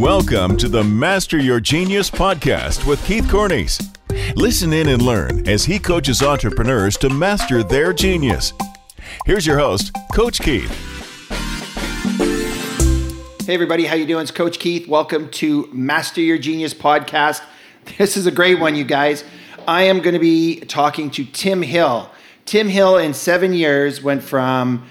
Welcome to the Master Your Genius podcast with Keith Cornies. Listen in and learn as he coaches entrepreneurs to master their genius. Here's your host, Coach Keith. Hey everybody, how you doing? It's Coach Keith. Welcome to Master Your Genius podcast. This is a great one, you guys. I am going to be talking to Tim Hill. Tim Hill in 7 years went from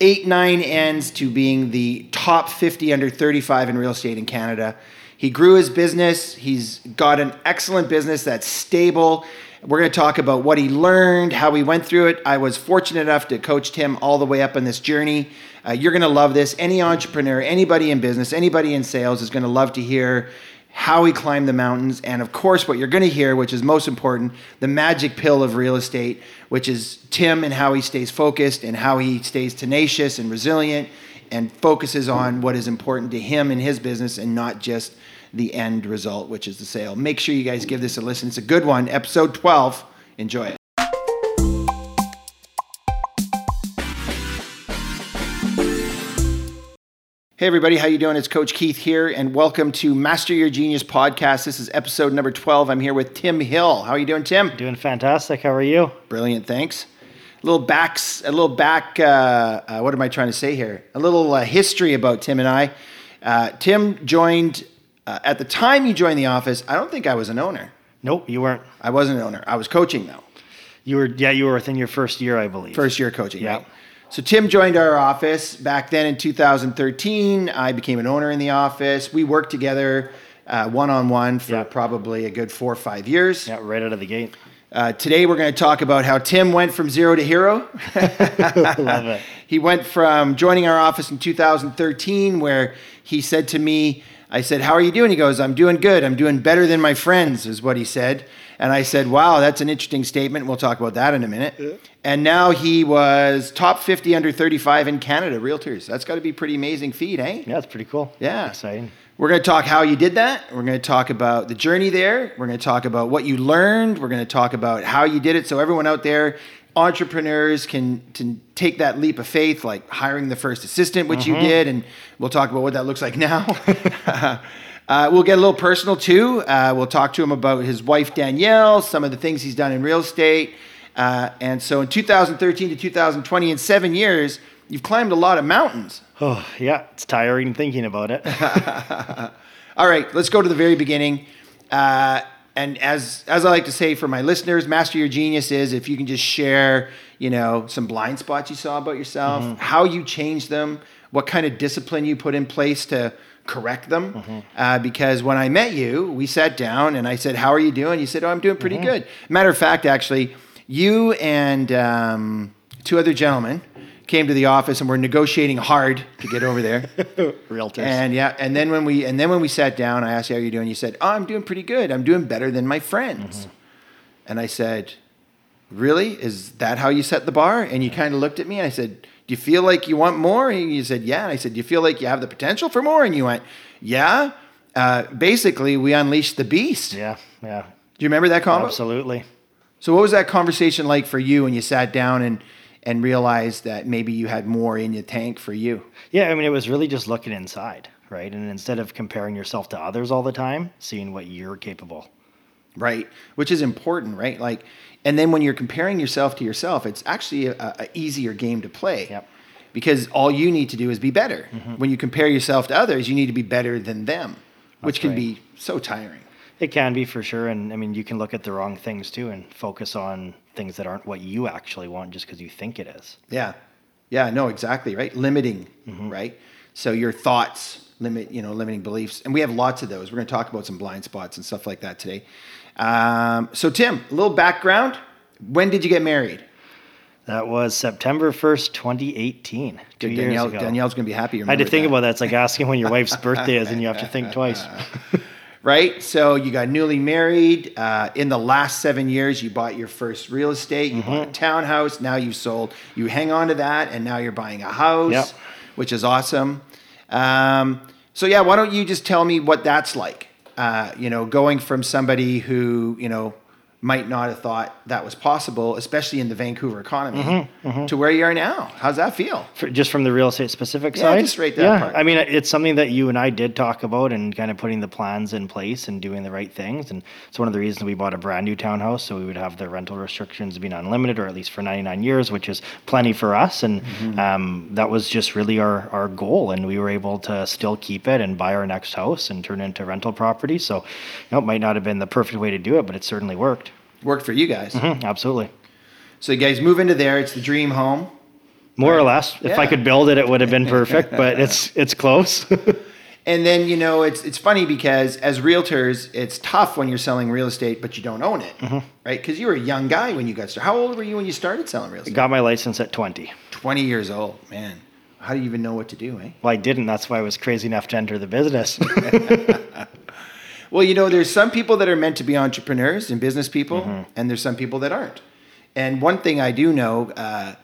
eight, nine ends to being the top 50 under 35 in real estate in Canada. He grew his business. He's got an excellent business that's stable. We're going to talk about what he learned, how he went through it. I was fortunate enough to coach Tim all the way up on this journey. Uh, you're going to love this. Any entrepreneur, anybody in business, anybody in sales is going to love to hear how he climbed the mountains, and of course, what you're going to hear, which is most important, the magic pill of real estate, which is Tim and how he stays focused and how he stays tenacious and resilient and focuses on what is important to him and his business and not just the end result, which is the sale. Make sure you guys give this a listen. It's a good one. Episode 12. Enjoy it. Hey everybody, how you doing? It's Coach Keith here, and welcome to Master Your Genius podcast. This is episode number twelve. I'm here with Tim Hill. How are you doing, Tim? Doing fantastic. How are you? Brilliant, thanks. A little backs, a little back. Uh, uh, what am I trying to say here? A little uh, history about Tim and I. Uh, Tim joined uh, at the time he joined the office. I don't think I was an owner. Nope, you weren't. I wasn't an owner. I was coaching though. You were, yeah, you were within your first year, I believe. First year coaching. Yeah. Right? So Tim joined our office back then in 2013. I became an owner in the office. We worked together one on one for probably a good four or five years. Yeah, right out of the gate. Uh, today we're going to talk about how Tim went from zero to hero. Love it. He went from joining our office in 2013, where he said to me, I said, How are you doing? He goes, I'm doing good. I'm doing better than my friends, is what he said. And I said, Wow, that's an interesting statement. We'll talk about that in a minute. And now he was top 50 under 35 in Canada, realtors. That's got to be a pretty amazing feat, eh? Yeah, it's pretty cool. Yeah. Exciting. We're going to talk how you did that. We're going to talk about the journey there. We're going to talk about what you learned. We're going to talk about how you did it. So everyone out there, entrepreneurs can, can take that leap of faith, like hiring the first assistant, which you did, and we'll talk about what that looks like now. Uh, we'll get a little personal too. Uh, we'll talk to him about his wife Danielle, some of the things he's done in real estate. Uh, and so in 2013 to 2020, in seven years, you've climbed a lot of mountains. Oh, yeah, it's tiring thinking about it. All right, let's go to the very beginning. And as as I like to say for my listeners, master your genius is if you can just share, you know, some blind spots you saw about yourself, how you changed them, what kind of discipline you put in place to correct them. Uh, because when I met you, we sat down and I said, "How are you doing?" You said, "Oh, I'm doing pretty good." Matter of fact, actually, you and um, two other gentlemen came to the office and were negotiating hard to get over there. Realtors. And yeah, and then when we and then when we sat down, I asked you how you doing. You said, "Oh, I'm doing pretty good. I'm doing better than my friends." And I said, "Really? Is that how you set the bar?" And you kind of looked at me and I said, "Do you feel like you want more?" And you said, "Yeah." And I said, "Do you feel like you have the potential for more?" And you went, "Yeah." Uh, basically, we unleashed the beast. yeah, yeah, Do you remember that combo? absolutely. So, what was that conversation like for you when you sat down and and realized that maybe you had more in your tank for you? Yeah, I mean, it was really just looking inside, right? And instead of comparing yourself to others all the time, seeing what you're capable. right which is important right like and then when you're comparing yourself to yourself it's actually a, a easier game to play Yep. because all you need to do is be better mm-hmm. when you compare yourself to others you need to be better than them which can right. be so tiring It can be for sure. And I mean, you can look at the wrong things too and focus on things that aren't what you actually want just because you think it is. yeah yeah no exactly right limiting right so your thoughts limit you know limiting beliefs and we have lots of those we're going to talk about some blind spots and stuff like that today um, so tim a little background when did you get married That was September 1st, 2018. Two Good, years ago. Danielle's going to be happy. I had to think that. about that. It's like asking when your wife's birthday is, and you have to think twice. right? So you got newly married. Uh, in the last seven years, you bought your first real estate. You Mm-hmm. bought a townhouse. Now you sold. You hang on to that, and now you're buying a house, Yep. which is awesome. Um, so yeah, why don't you just tell me what that's like? Uh, you know, going from somebody who you know might not have thought that was possible, especially in the Vancouver economy, Mm-hmm, to where you are now. How's that feel? For, just from the real estate specific Yeah, side. just right that yeah, part. I mean, it's something that you and I did talk about, and kind of putting the plans in place and doing the right things. And it's one of the reasons we bought a brand new townhouse, so we would have the rental restrictions being unlimited, or at least for 99 years, which is plenty for us. And Mm-hmm. um, that was just really our our goal, and we were able to still keep it and buy our next house and turn it into rental property. So, you know, it might not have been the perfect way to do it, but it certainly worked. Worked for you guys. Mhm, absolutely. So you guys move into there. It's the dream home. More or less. If I could build it, it would have been perfect, but it's it's close. And then you know it's it's funny because as realtors, it's tough when you're selling real estate but you don't own it, Mm-hmm. right? Because you were a young guy when you got started. How old were you when you started selling real estate? Got my license at 20. Twenty years old, man. How do you even know what to do, eh? Well, I didn't. That's why I was crazy enough to enter the business. Well, you know, there's some people that are meant to be entrepreneurs and business people, Mm-hmm. and there's some people that aren't. And one thing I do know, uh,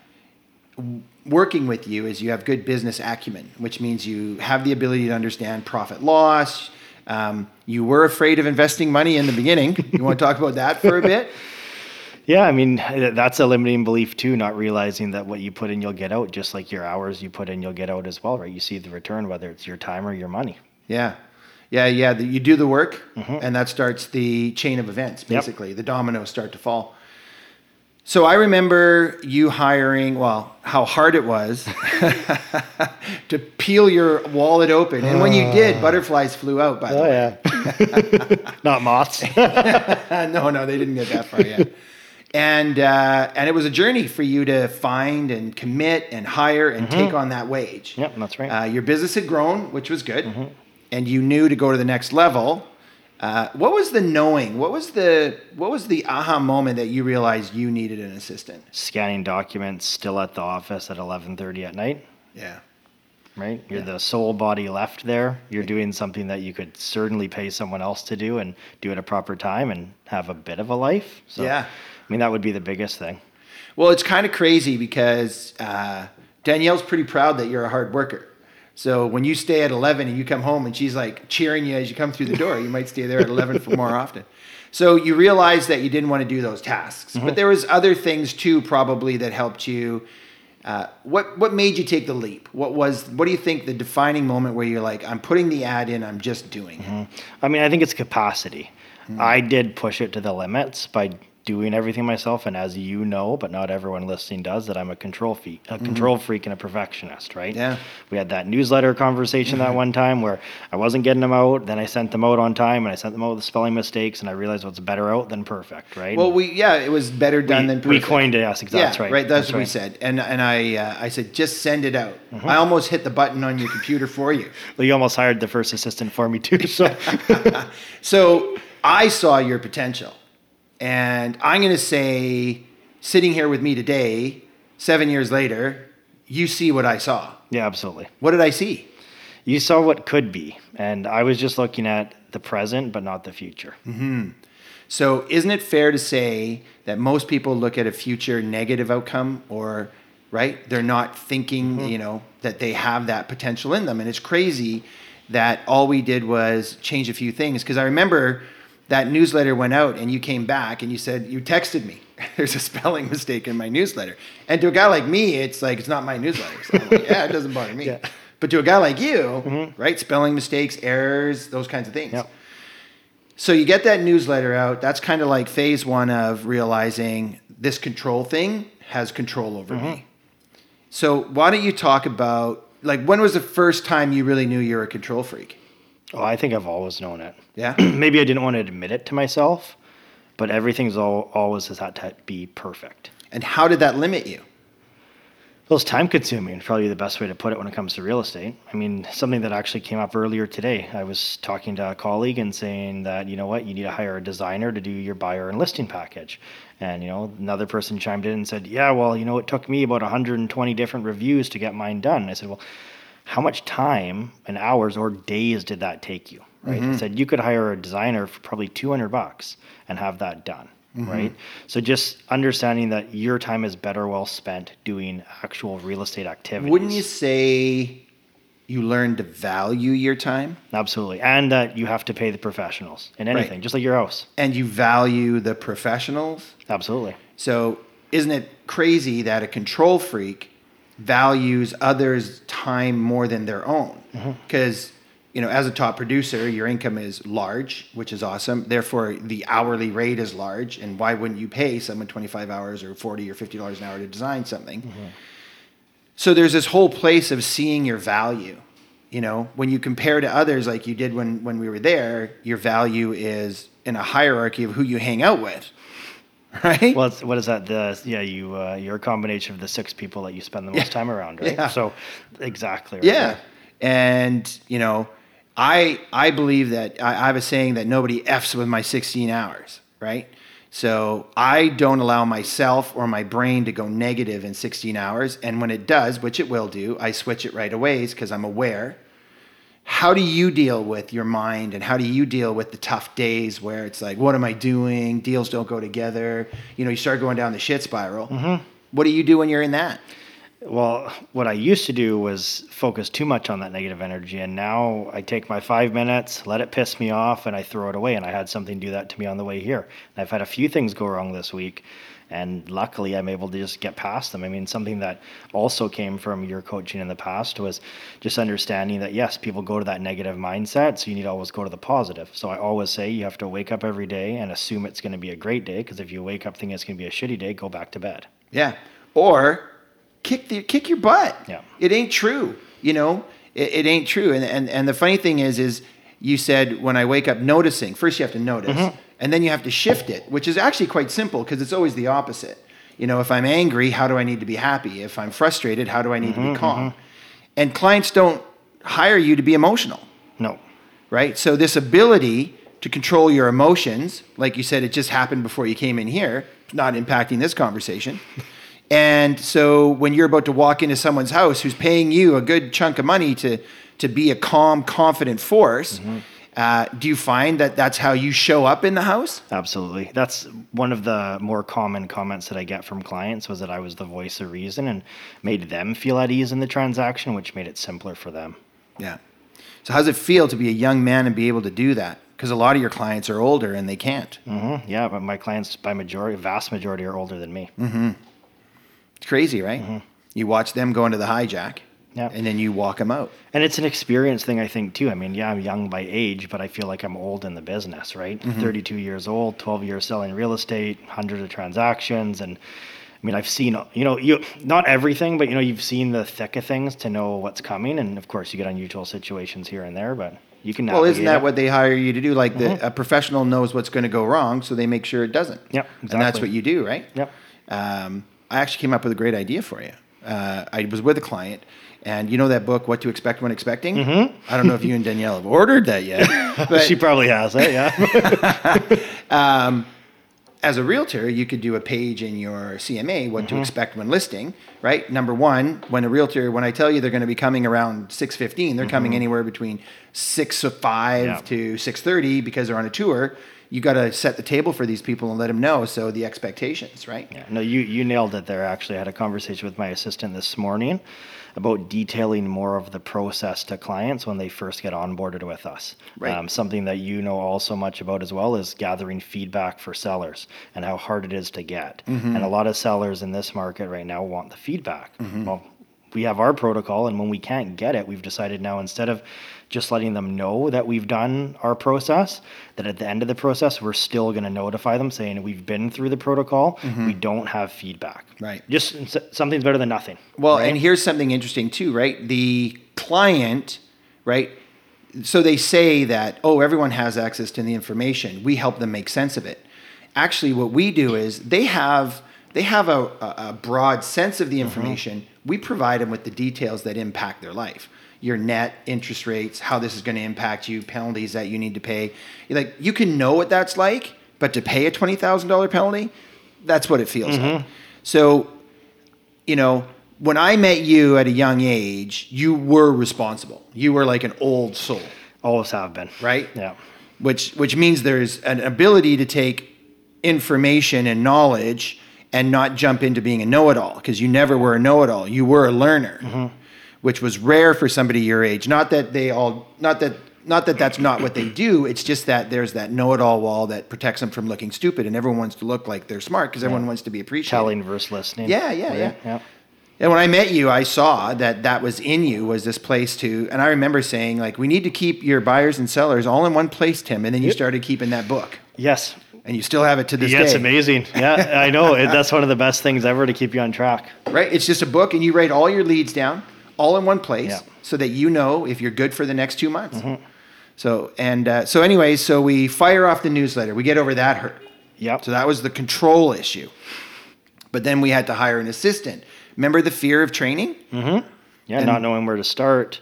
working with you, is you have good business acumen, which means you have the ability to understand profit loss. Um, you were afraid of investing money in the beginning. You want to talk about that for a bit? yeah, I mean, that's a limiting belief too, not realizing that what you put in, you'll get out, just like your hours you put in, you'll get out as well, right? You see the return, whether it's your time or your money. Yeah. Yeah, yeah. The, you do the work, and that starts the chain of events, Mm-hmm. Yep. basically. The dominoes start to fall. So I remember you hiring, well, how hard it was to peel your wallet open. And when you did, butterflies flew out, by the way. yeah. not moths. no, no, they didn't get that far yet. And uh, and it was a journey for you to find and commit and hire and take on that wage. Mm-hmm. Yep, that's right. Uh, your business had grown, which was good, Mm-hmm. And you knew to go to the next level. Uh, what was the knowing? What was the what was the aha moment that you realized you needed an assistant? Scanning documents, still at the office at 11:30 at night. Yeah, right? You're the sole body left there. You're doing something that you could certainly pay someone else to do and do at a proper time and have a bit of a life. So, Yeah. I mean, that would be the biggest thing. Well, it's kind of crazy because uh, Danielle's pretty proud that you're a hard worker. So when you stay at 11 and you come home and she's like cheering you as you come through the door, you might stay there at 11 for more often. So you realize that you didn't want to do those tasks, but mm-hmm. there was other things too probably that helped you. Uh, what what made you take the leap? What was what do you think the defining moment where you're like, I'm putting the ad in, I'm just doing it? Mm-hmm. I mean, I think it's capacity. Mm-hmm. I did push it to the limits by doing everything myself, and as you know, but not everyone listening does, that I'm a control freak, a control freak, and a perfectionist. Right? Yeah. We had that newsletter conversation that one time where I wasn't getting them out. Then I sent them out on time, and I sent them out with spelling mistakes, and I realized what's better out than perfect. Right? Well, we yeah, it was better done we, than we coined it. Yes, exactly. Yeah, that's right. right. That's, what we said, and and I uh, I said just send it out. Mm-hmm. I almost hit the button on your computer for you. Well, you almost hired the first assistant for me too. So So I saw your potential, and I'm going to say, sitting here with me today, seven years later, you see what I saw. yeah, absolutely. What did I see? You saw what could be, and I was just looking at the present, but not the future. Mm-hmm. So isn't it fair to say that most people look at a future negative outcome, or right? They're not thinking, mm-hmm. you know, that they have that potential in them, and it's crazy that all we did was change a few things. Because I remember that newsletter went out, and you came back and you said you texted me. There's a spelling mistake in my newsletter, and to a guy like me, it's like it's not my newsletter. So like, yeah, it doesn't bother me. Yeah. But to a guy like you, mm-hmm. right? Spelling mistakes, errors, those kinds of things. Yep. So you get that newsletter out. That's kind of like phase one of realizing this control thing has control over me. Mm-hmm. So why don't you talk about like when was the first time you really knew you were a control freak? Oh, I think I've always known it. Yeah. Maybe I didn't want to admit it to myself, but everything's all, always has had to be perfect. and how did that limit you? Well, it's time consuming, probably the best way to put it when it comes to real estate. I mean, something that actually came up earlier today. I was talking to a colleague and saying that, you know what, you need to hire a designer to do your buyer and listing package. And, you know, another person chimed in and said, yeah, well, you know, it took me about 120 different reviews to get mine done. I said, well, how much time and hours or days did that take you? Right. I mm-hmm. said, you could hire a designer for probably 200 bucks and have that done. Mm-hmm. Right. So just understanding that your time is better well spent doing actual real estate activities. Wouldn't you say you learn to value your time Absolutely. And that you have to pay the professionals in anything, just like your house. and you value the professionals. Absolutely. So, isn't it crazy that a control freak values others' time more than their own? Mm-hmm. Because, you know, as a top producer, your income is large, which is awesome. Therefore, the hourly rate is large. And why wouldn't you pay someone 25 hours or 40 or $50 an hour to design something? Mm-hmm. So there's this whole place of seeing your value. You know, when you compare to others like you did when when we were there, your value is in a hierarchy of who you hang out with. Right? Well, it's, what is that? The yeah, you uh, you're a combination of the six people that you spend the most Yeah. time around, right? Yeah. So, exactly. Right yeah. And, you know, I I believe that I, I have a saying that nobody F's with my 16 hours, right? So I don't allow myself or my brain to go negative in 16 hours. And when it does, which it will do, I switch it right away because I'm aware. How do you deal with your mind and how do you deal with the tough days where it's like, what am I doing? Deals don't go together. You know, you start going down the shit spiral. Mm-hmm. What do you do when you're in that? Well, what I used to do was focus too much on that negative energy, and now I take my five minutes, let it piss me off, and I throw it away. And I had something do that to me on the way here. And I've had a few things go wrong this week, and luckily I'm able to just get past them. I mean, something that also came from your coaching in the past was just understanding that yes, people go to that negative mindset, so you need to always go to the positive. So I always say you have to wake up every day and assume it's going to be a great day, because if you wake up thinking it's going to be a shitty day, go back to bed. Yeah. Or kick the kick your butt. Yeah. It ain't true. You know, it, it ain't true. And, and and the funny thing is, is you said when I wake up noticing. First, you have to notice, mm-hmm. And then you have to shift it, which is actually quite simple because it's always the opposite. You know, if I'm angry, how do I need to be happy? If I'm frustrated, how do I need to be mm-hmm, calm? Mm-hmm. And clients don't hire you to be emotional No. right? So this ability to control your emotions, like you said, it just happened before you came in here, not impacting this conversation. And so when you're about to walk into someone's house who's paying you a good chunk of money to to be a calm, confident force, mm-hmm. Uh, do you find that that's how you show up in the house? Absolutely. That's one of the more common comments that I get from clients was that I was the voice of reason and made them feel at ease in the transaction, which made it simpler for them. Yeah. So how does it feel to be a young man and be able to do that? Because a lot of your clients are older and they can't. hmm Yeah, but my clients, by majority, vast majority, are older than me. It's crazy, right? You watch them go into the hijack, Yeah. and then you walk them out. And it's an experience thing, I think, too. I mean, yeah, I'm young by age, but I feel like I'm old in the business, right? 32 years old, 12 years selling real estate, hundreds of transactions. And I mean, I've seen, you know, you not everything, but, you know, you've seen the thick of things to know what's coming. And of course, you get unusual situations here and there, but you can Well, isn't that it. what they hire you to do? Like the, a professional knows what's going to go wrong, so they make sure it doesn't. Yep, And that's what you do, right? Yep. Um, I actually came up with a great idea for you. Uh, I was with a client, and you know that book, What to Expect When Expecting? Mm-hmm. I don't know if you and Danielle have ordered that yet, but she probably has it, yeah. Um, as a realtor, you could do a page in your CMA, what to mm-hmm. expect when listing, right? Number one, when a realtor, when I tell you they're going to be coming around 6.15, they're coming mm-hmm. anywhere between 6 to 5 Yeah. to 6.30 because they're on a tour. You got to set the table for these people and let them know. So the expectations, right? Yeah, no, you you nailed it there. Actually, I had a conversation with my assistant this morning about detailing more of the process to clients when they first get onboarded with us. Right. Um, something that you know all so much about as well is gathering feedback for sellers and how hard it is to get. And a lot of sellers in this market right now want the feedback. Well, we have our protocol, and when we can't get it, we've decided now instead of just letting them know that we've done our process, that at the end of the process, we're still going to notify them saying we've been through the protocol, mm-hmm. we don't have feedback. Right. Just something's better than nothing. Well, right? and here's something interesting too, right? The client, right? So they say that, oh, everyone has access to the information. We help them make sense of it. Actually, what we do is they have they have a, a, broad sense of the mm-hmm. information. We provide them with the details that impact their life. Your net interest rates, how this is going to impact you, penalties that you need to pay. You're like you can know what that's like, but to pay a twenty thousand dollar penalty, that's what it feels mm-hmm. like. So you know, when I met you at a young age, you were responsible. You were like an old soul, always have been. right? Yeah. Which which means there's an ability to take information and knowledge and not jump into being a know-it-all because you never were a know-it-all. You were a learner. Mm-hmm. which was rare for somebody your age. Not that they all, not that, not that that's not what they do. It's just that there's that know-it-all wall that protects them from looking stupid, and everyone wants to look like they're smart because everyone wants to be appreciated. Telling versus listening. Yeah, yeah, yeah. yeah. And when I met you, I saw that that was in you was this place to, and I remember saying like, we need to keep your buyers and sellers all in one place, Tim. And then you started keeping that book, Yes. And you still have it to this Yeah, day. it's amazing. Yeah, I know. It- That's one of the best things ever to keep you on track. Right? It's just a book, and you write all your leads down, all in one place, Yeah. so that you know if you're good for the next two months. So and uh, so, anyways, so we fire off the newsletter. We get over that hurt. Yep. So that was the control issue. But then we had to hire an assistant. Remember the fear of training? Mm-hmm. Yeah, not knowing where to start,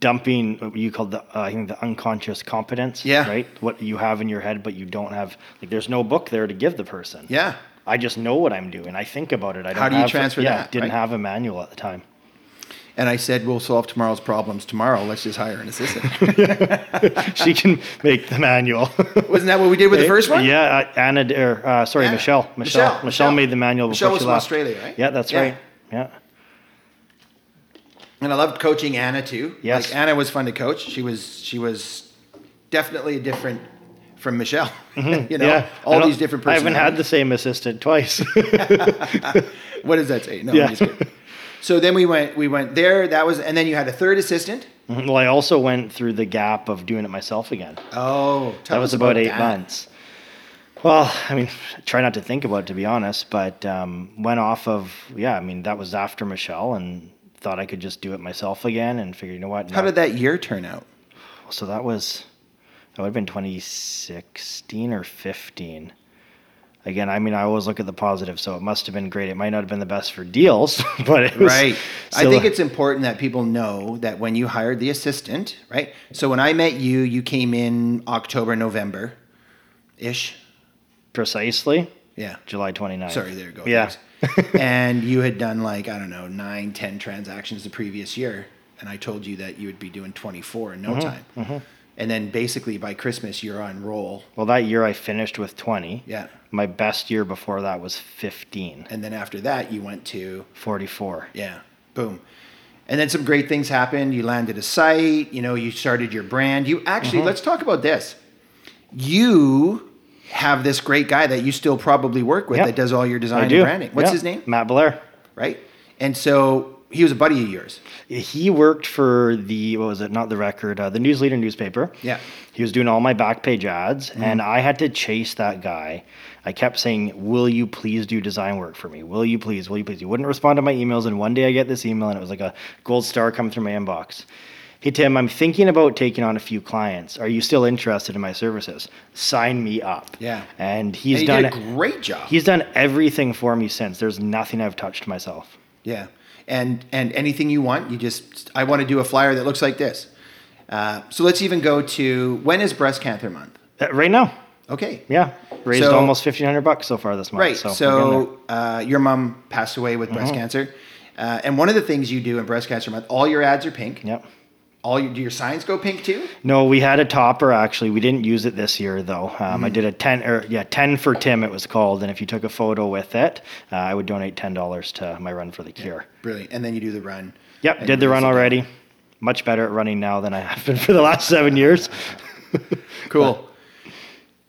dumping what you call the uh, I think the unconscious competence. Yeah. Right. What you have in your head, but you don't have. Like, there's no book there to give the person. Yeah. I just know what I'm doing. I think about it. I don't How do you have- transfer yeah, that, Didn't right? have a manual at the time. And I said, we'll solve tomorrow's problems tomorrow. Let's just hire an assistant. she can make the manual. Wasn't that what we did with the first one? Yeah, uh, Anna, or uh, sorry, Anna. Michelle. Michelle, Michelle. Michelle. Made the manual Michelle was from left. Australia, right? Yeah, that's Yeah. right. Yeah. And I loved coaching Anna too. Yes. Like Anna was fun to coach. She was she was definitely a different from Michelle. you know, Mm-hmm. yeah. All these different I haven't had the same assistant twice. What does that say? No, Yeah. I'm just. So then we went we went there. That was and then you had a third assistant. well, I also went through the gap of doing it myself again. Oh, that was us about, eight that. months. Well, I mean, try not to think about it to be honest, but um, went off of yeah. I mean, that was after Michelle, and thought I could just do it myself again, and figured, you know what? How no. did that year turn out? So that was that would have been 2016 or 15. Again, I mean, I always look at the positive, so it must have been great. It might not have been the best for deals, but it was Right. I still- think it's important that people know that when you hired the assistant, right? So when I met you, you came in October, November ish. precisely Yeah. July 29th. Sorry, there you go. Yeah. and you had done like, I don't know, nine, 10 transactions the previous year. And I told you that you would be doing 24 in no Mm-hmm, time. And then basically by Christmas, you're on roll. Well, that year I finished with 20. Yeah. My best year before that was 15, And then after that, you went to 44. Yeah. Boom. And then some great things happened. You landed a site, you know, you started your brand. You actually, Mm-hmm. let's talk about this. You have this great guy that you still probably work with Yep. that does all your design and branding. What's Yeah. his name? Matt Blair. Right? And so he was a buddy of yours. He worked for the what was it? Not the record, uh, the News Leader newspaper. Yeah. He was doing all my back page ads, and I had to chase that guy. I kept saying, "Will you please do design work for me? Will you please? Will you please?" He wouldn't respond to my emails, and one day I get this email, and it was like a gold star coming through my inbox. Hey Tim, I'm thinking about taking on a few clients. Are you still interested in my services? Sign me up. Yeah. And he's and he done a great job. He's done everything for me since. There's nothing I've touched myself. yeah. And and anything you want, you just I want to do a flyer that looks like this. Uh, so let's even go to when is breast cancer month? Uh, right now, Okay. yeah, raised So- almost fifteen hundred bucks so far this month. Right. So, So, we're getting there. uh, your mom passed away with Mm-hmm. breast cancer, uh, and one of the things you do in breast cancer month, all your ads are pink. yep. All your do your signs go pink too? No, we had a topper actually. We didn't use it this year though. Um, Mm. I did a ten or yeah ten for Tim it was called, and if you took a photo with it, uh, I would donate ten dollars to my run for the cure. Brilliant. And then you do the run. Yep, did the run already. Much better at running now than I have been for the last seven years. Cool.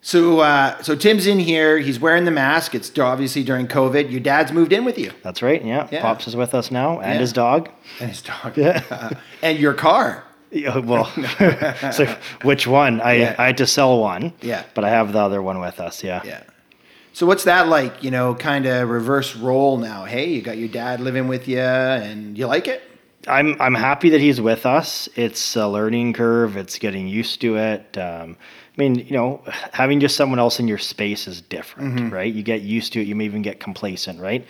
So, uh, so Tim's in here. He's wearing the mask. It's obviously during COVID. Your dad's moved in with you, That's right. Yeah, Yeah. Pops is with us now, and Yeah. his dog. and his dog, Uh, and your car. Yeah, well, so which one? I Yeah. I had to sell one. Yeah. but I have the other one with us. Yeah. Yeah. So what's that like? You know, kind of reverse role now. Hey, you got your dad living with you, and you like it? I'm I'm happy that he's with us. It's a learning curve. It's getting used to it. Um, mean, you know, having just someone else in your space is different, Mm-hmm. right? You get used to it. You may even get complacent, right?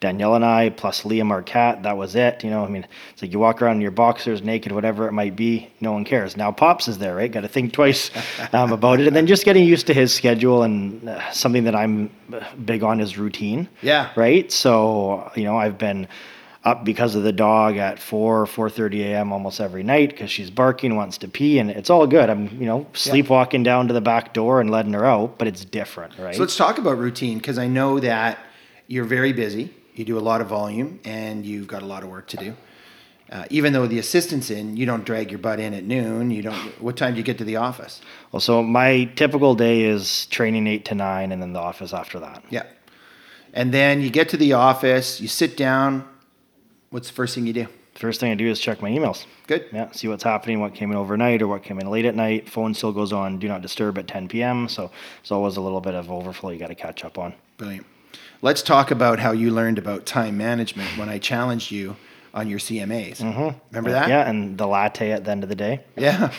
Danielle and I, plus Liam, our cat, that was it. You know, I mean, it's like you walk around in your boxers, naked, whatever it might be. No one cares. Now Pops is there, right? Got to think twice um, about it, and then just getting used to his schedule and uh, something that I'm uh, big on is routine. Yeah. Right. So you know, I've been up because of the dog at 4 or 4:30 a.m. almost every night because she's barking wants to pee and it's all good i'm you know sleepwalking down to the back door and letting her out but it's different right So let's talk about routine because I know that you're very busy. You do a lot of volume and you've got a lot of work to do. uh, even though the assistant's in, you don't drag your butt in at noon. You don't. What time do you get to the office? Well, so my typical day is training eight to nine, and then the office after that. Yeah. And then you get to the office, you sit down. What's the first thing you do? First thing I do is check my emails. Good. Yeah, see what's happening, what came in overnight or what came in late at night. Phone still goes on do not disturb at 10 p.m. So there's always a little bit of overflow you got to catch up on. Brilliant. Let's talk about how you learned about time management when I challenged you on your CMAs. Mm-hmm. Remember that? Yeah, and the latte at the end of the day. Yeah.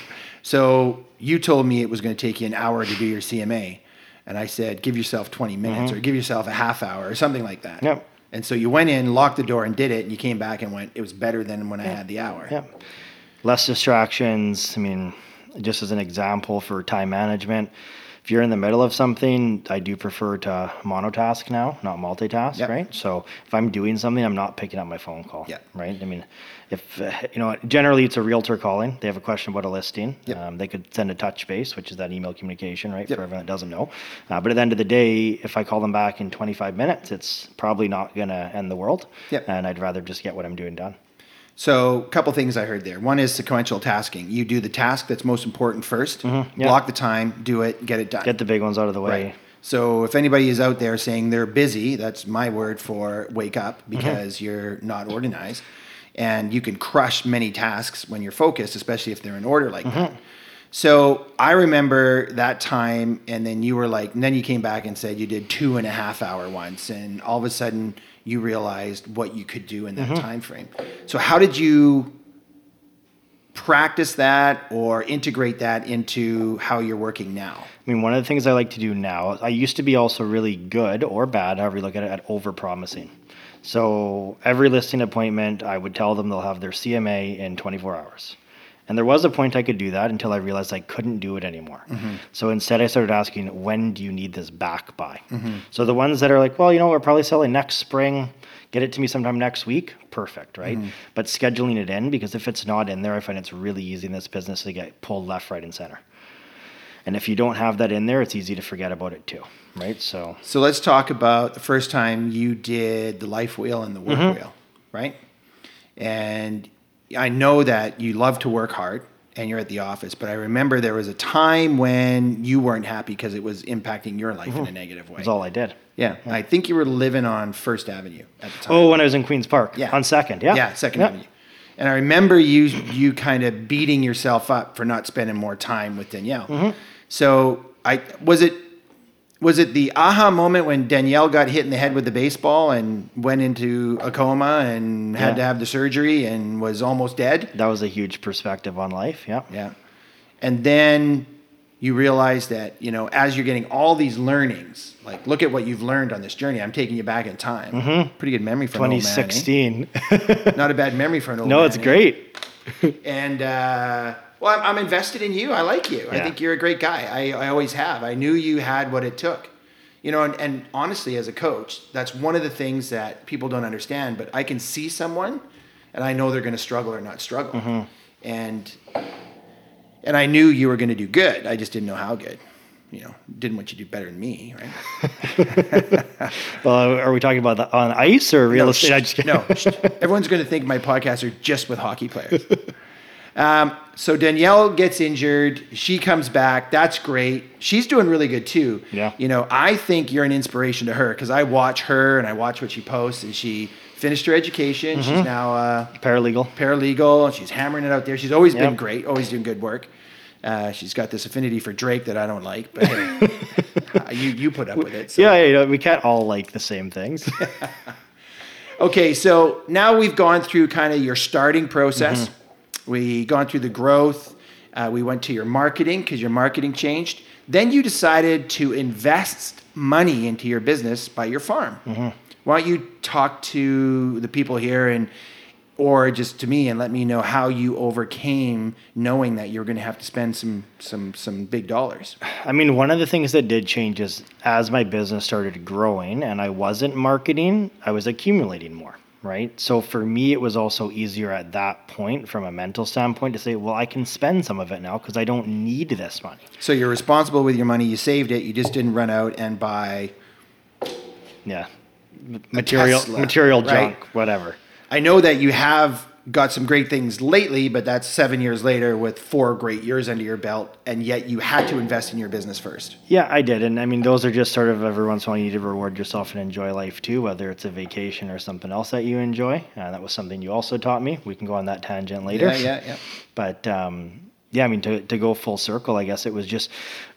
So you told me it was going to take you an hour to do your CMA. And I said, give yourself 20 minutes or give yourself a half hour or something like that. Yep. And so you went in, locked the door, and did it. And you came back and went, it was better than when I had the hour. Yeah. Less distractions. I mean, just as an example for time management, if you're in the middle of something, I do prefer to monotask now, not multitask, Yep. right? So if I'm doing something, I'm not picking up my phone call, Yep. right? I mean, if, uh, you know, generally it's a realtor calling, they have a question about a listing. Yep. Um, they could send a touch base, which is that email communication, right? For everyone that doesn't know. Uh, but at the end of the day, if I call them back in 25 minutes, it's probably not going to end the world. And I'd rather just get what I'm doing done. So, a couple things I heard there. One is sequential tasking. You do the task that's most important 1st Mm-hmm. block the time, do it, get it done. Get the big ones out of the way. Right. So if anybody is out there saying they're busy, that's my word for wake up Mm-hmm. because you're not organized. And you can crush many tasks when you're focused, especially if they're in order like that. Mm-hmm. So I remember that time, and then you were like, and then you came back and said you did two and a half hour once, and all of a sudden you realized what you could do in that Mm-hmm. time frame. So how did you practice that or integrate that into how you're working now? I mean, one of the things I like to do now, I used to be also really good or bad, however you look at it, at over promising. So every listing appointment, I would tell them they'll have their CMA in 24 hours. And there was a point I could do that until I realized I couldn't do it anymore. Mm-hmm. So instead, I started asking, when do you need this back by? Mm-hmm. So the ones that are like, well, you know, we're probably selling next spring, get it to me sometime next week, perfect, right? Mm-hmm. But scheduling it in, because if it's not in there, I find it's really easy in this business to get pulled left, right, and center. And if you don't have that in there, it's easy to forget about it too, right? So So let's talk about the first time you did the life wheel and the work Mm-hmm. wheel, right? And I know that you love to work hard and you're at the office, but I remember there was a time when you weren't happy because it was impacting your life in a negative way. that's all I did. Yeah, I think you were living on First Avenue at the time. Oh, when I was in Queens Park, Yeah. on Second, yeah, Yeah, Second Yeah. Avenue. And I remember you you kind of beating yourself up for not spending more time with Danielle. Mm-hmm. So I was it was it the aha moment when Danielle got hit in the head with the baseball and went into a coma and had Yeah. to have the surgery and was almost dead? That was a huge perspective on life. Yeah, Yeah. And then you realize that, you know, as you're getting all these learnings, like look at what you've learned on this journey. I'm taking you back in time. Pretty good memory for an old man, eh? 2016. Not a bad memory for an old man. no, man, it's eh? great. And uh, well, I'm, I'm invested in you. I like you. I think you're a great guy. I, I always have. I knew you had what it took. You know, and, and honestly, as a coach, that's one of the things that people don't understand. But I can see someone, and I know they're going to struggle or not struggle. Mm-hmm. And and I knew you were going to do good. I just didn't know how good. You know, didn't want you to do better than me, right? Well, are we talking about the, on ice or real No, estate? just- no, shh. everyone's going to think my podcasts are just with hockey players. Um, so Danielle gets injured. She comes back. That's great. She's doing really good too. Yeah. You know, I think you're an inspiration to her because I watch her and I watch what she posts, and she finished her education. Mm-hmm. She's now a Paralegal. paralegal. and She's hammering it out there. She's always been great. Always doing good work. Uh, she's got this affinity for Drake that I don't like, but hey, uh, you you put up with it. so. Yeah, you know, we can't all like the same things. Okay, so now we've gone through kind of your starting process. We gone through the growth. Uh, we went to your marketing because your marketing changed. Then you decided to invest money into your business by your farm. Why don't you talk to the people here and, or just to me, and let me know how you overcame knowing that you're going to have to spend some some some big dollars. I mean, one of the things that did change is as my business started growing and I wasn't marketing, I was accumulating more, right? So for me, it was also easier at that point from a mental standpoint to say, well, I can spend some of it now because I don't need this money. So you're responsible with your money. You saved it. You just didn't run out and buy Yeah. Material, Tesla, material right. junk, whatever. I know that you have got some great things lately, but that's seven years later with four great years under your belt, and yet you had to invest in your business first. Yeah, I did, and I mean those are just sort of every once in a while you need to reward yourself and enjoy life too, whether it's a vacation or something else that you enjoy. Uh, that was something you also taught me. We can go on that tangent later. Yeah, yeah, yeah. But um, yeah, I mean to to go full circle, I guess it was just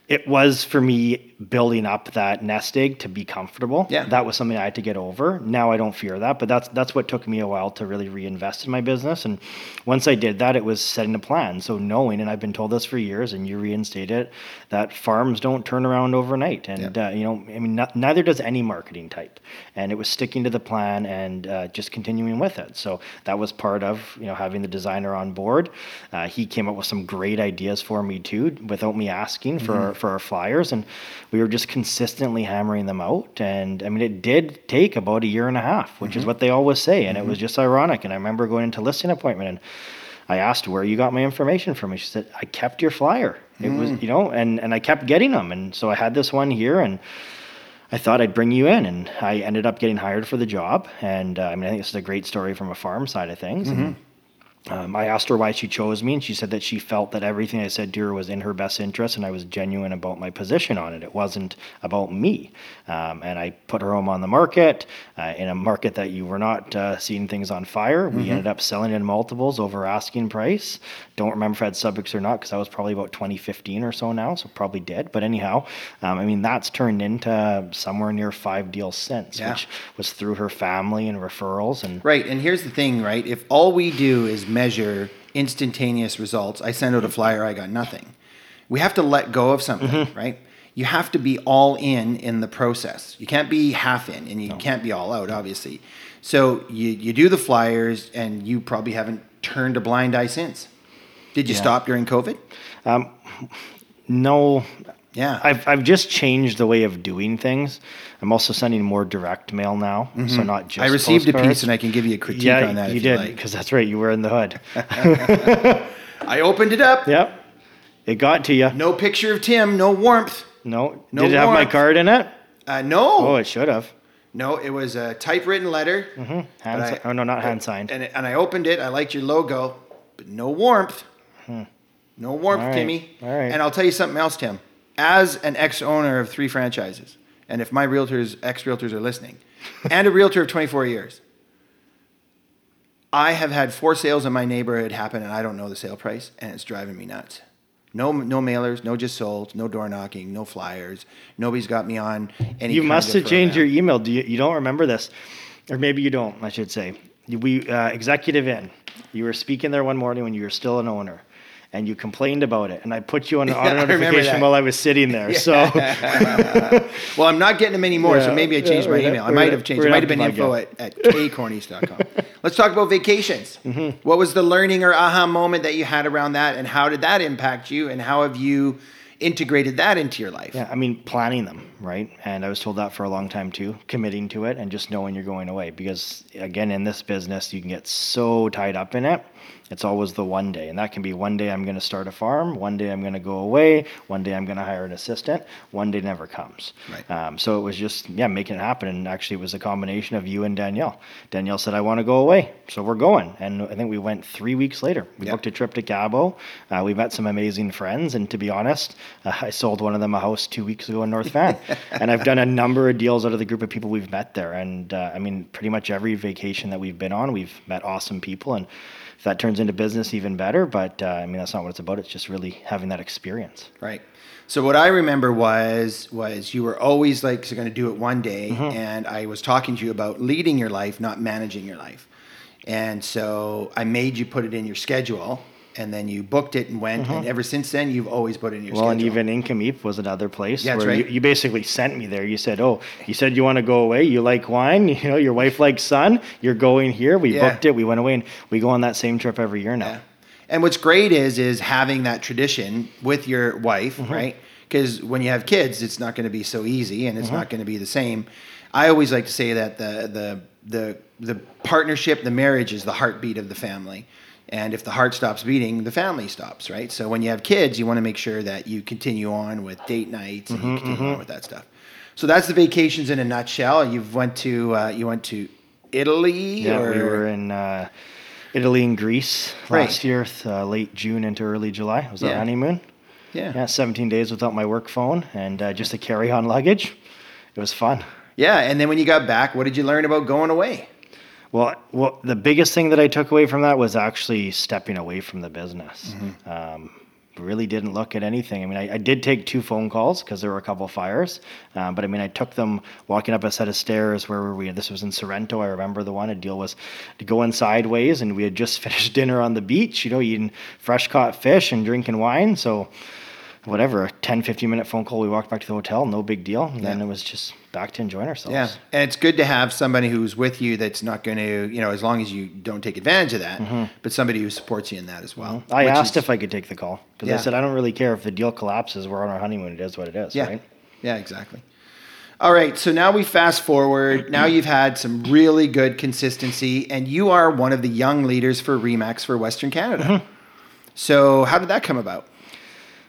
it was for me building up that nest egg to be comfortable. Yeah. That was something I had to get over. Now I don't fear that, but that's that's what took me a while to really reinvest in my business. And once I did that, it was setting a plan. So knowing, and I've been told this for years, and you reinstate it, that farms don't turn around overnight. And Yeah. uh, you know, I mean, not, neither does any marketing type. And it was sticking to the plan and uh, just continuing with it. So that was part of you know having the designer on board. Uh, he came up with some great ideas for me too, without me asking for our, for our flyers, and we were just consistently hammering them out. And I mean, it did take about a year and a half, which is mm-hmm. what they always say, and it mm-hmm. was just ironic. And I remember going into listing appointment and. I asked where you got my information from. And she said, I kept your flyer. It was, mm. you know, and, and I kept getting them. And so I had this one here and I thought I'd bring you in. And I ended up getting hired for the job. And uh, I mean, I think this is a great story from a farm side of things. And, mm-hmm. Um, I asked her why she chose me, and she said that she felt that everything I said to her was in her best interest, and I was genuine about my position on it. It wasn't about me. Um, and I put her home on the market uh, in a market that you were not uh, seeing things on fire. We ended up selling in multiples over asking price. Don't remember if I had subjects or not because that was probably about 2015 or so now, so probably did. But anyhow, um, I mean that's turned into somewhere near five deals since, Yeah. which was through her family and referrals and. Right. And here's the thing, right? If all we do is measure instantaneous results, I send out a flyer, I got nothing. We have to let go of something, mm-hmm. right? You have to be all in in the process. You can't be half in and you can't be all out, obviously. So you, you do the flyers and you probably haven't turned a blind eye since. Did you Yeah. stop during COVID? Um, no, Yeah. I've I've just changed the way of doing things. I'm also sending more direct mail now, so not just. Mm-hmm. I received a piece and I can give you a critique yeah, on that you did you like. because that's right. You were in the hood. I opened it up. yep, it got to you. No picture of Tim, no warmth. No, No did it have my card in it? Uh, no. Oh, it should have. No, it was a typewritten letter. Hand But si- I- oh no, not hand signed. And, and I opened it. I liked your logo, but no warmth. No warmth, Hmm. All right. Timmy. All right. And I'll tell you something else, Tim. As an ex owner of three franchises, and if my realtors, ex realtors are listening, and a realtor of 24 years, I have had four sales in my neighborhood happen, and I don't know the sale price, and it's driving me nuts. No, no mailers, no just sold, no door knocking, no flyers. Nobody's got me on any. you kind must have changed your email. Do you? You don't remember this, or maybe you don't. I should say. We uh, executive in. You were speaking there one morning when you were still an owner, and you complained about it, and I put you on an auto notification while I was sitting there. So Well, I'm not getting them anymore, so maybe I yeah, changed my email. I might have changed. It might have been info at, at kcornies.com. Let's talk about vacations. Mm-hmm. What was the learning or aha moment that you had around that, and how did that impact you, and how have you integrated that into your life? Yeah, I mean, planning them, right? And I was told that for a long time too, committing to it and just knowing you're going away. Because again, in this business, you can get so tied up in it. It's always the one day. And that can be one day I'm going to start a farm, one day I'm going to go away, one day I'm going to hire an assistant, one day never comes. Right. Um, so it was just, yeah, making it happen. And actually, it was a combination of you and Danielle. Danielle said, I want to go away. So we're going. And I think we went three weeks later. We Yeah. booked a trip to Cabo. Uh, we met some amazing friends. And to be honest, uh, I sold one of them a house two weeks ago in North Van. and I've done a number of deals out of the group of people we've met there. And uh, I mean, pretty much every vacation that we've been on, we've met awesome people. And that turns into business, even better. But uh, I mean, that's not what it's about. It's just really having that experience. Right. So what I remember was was you were always like going to do it one day, Mm-hmm. and I was talking to you about leading your life, not managing your life. And so I made you put it in your schedule, and then you booked it and went. And ever since then, you've always put in your Mm-hmm. Well, and schedule. even Nk'Mip was another place Yeah, that's where right. you, you basically sent me there. You said, "Oh, you said you want to go away. You like wine. You know, your wife likes sun. You're going here. We Yeah. booked it. We went away, and we go on that same trip every year now." Yeah. And what's great is is having that tradition with your wife, Mm-hmm. right? Because when you have kids, it's not going to be so easy, and it's Mm-hmm. not going to be the same. I always like to say that the the the the partnership, the marriage, is the heartbeat of the family. And if the heart stops beating, the family stops, right? So when you have kids, you want to make sure that you continue on with date nights and Mm-hmm, you continue on with that stuff. So that's the vacations in a nutshell. You've went to uh, you went to Italy, Yeah, or we were in uh, Italy and Greece Right. last year, uh, late June into early July. It was Yeah. our honeymoon. Yeah. Yeah, 17 days without my work phone and uh, just a carry-on luggage. It was fun. Yeah. And then when you got back, what did you learn about going away? Well, well, the biggest thing that I took away from that was actually stepping away from the business. Um, really didn't look at anything. I mean, I, I did take two phone calls because there were a couple fires, um, but I mean, I took them walking up a set of stairs. Where were we? This was in Sorrento. I remember the one. A deal was to go in sideways, and we had just finished dinner on the beach. You know, eating fresh caught fish and drinking wine. So. Whatever, a 10, 15 minute phone call. We walked back to the hotel, no big deal. And then Yeah. it was just back to enjoying ourselves. Yeah. And it's good to have somebody who's with you that's not going to, you know, as long as you don't take advantage of that, but somebody who supports you in that as well. I asked is- if I could take the call because Yeah. I said I don't really care if the deal collapses. We're on our honeymoon. It is what it is. Yeah. Right? Yeah, exactly. All right. So now we fast forward. Now you've had some really good consistency, and you are one of the young leaders for Remax for Western Canada. Mm-hmm. So how did that come about?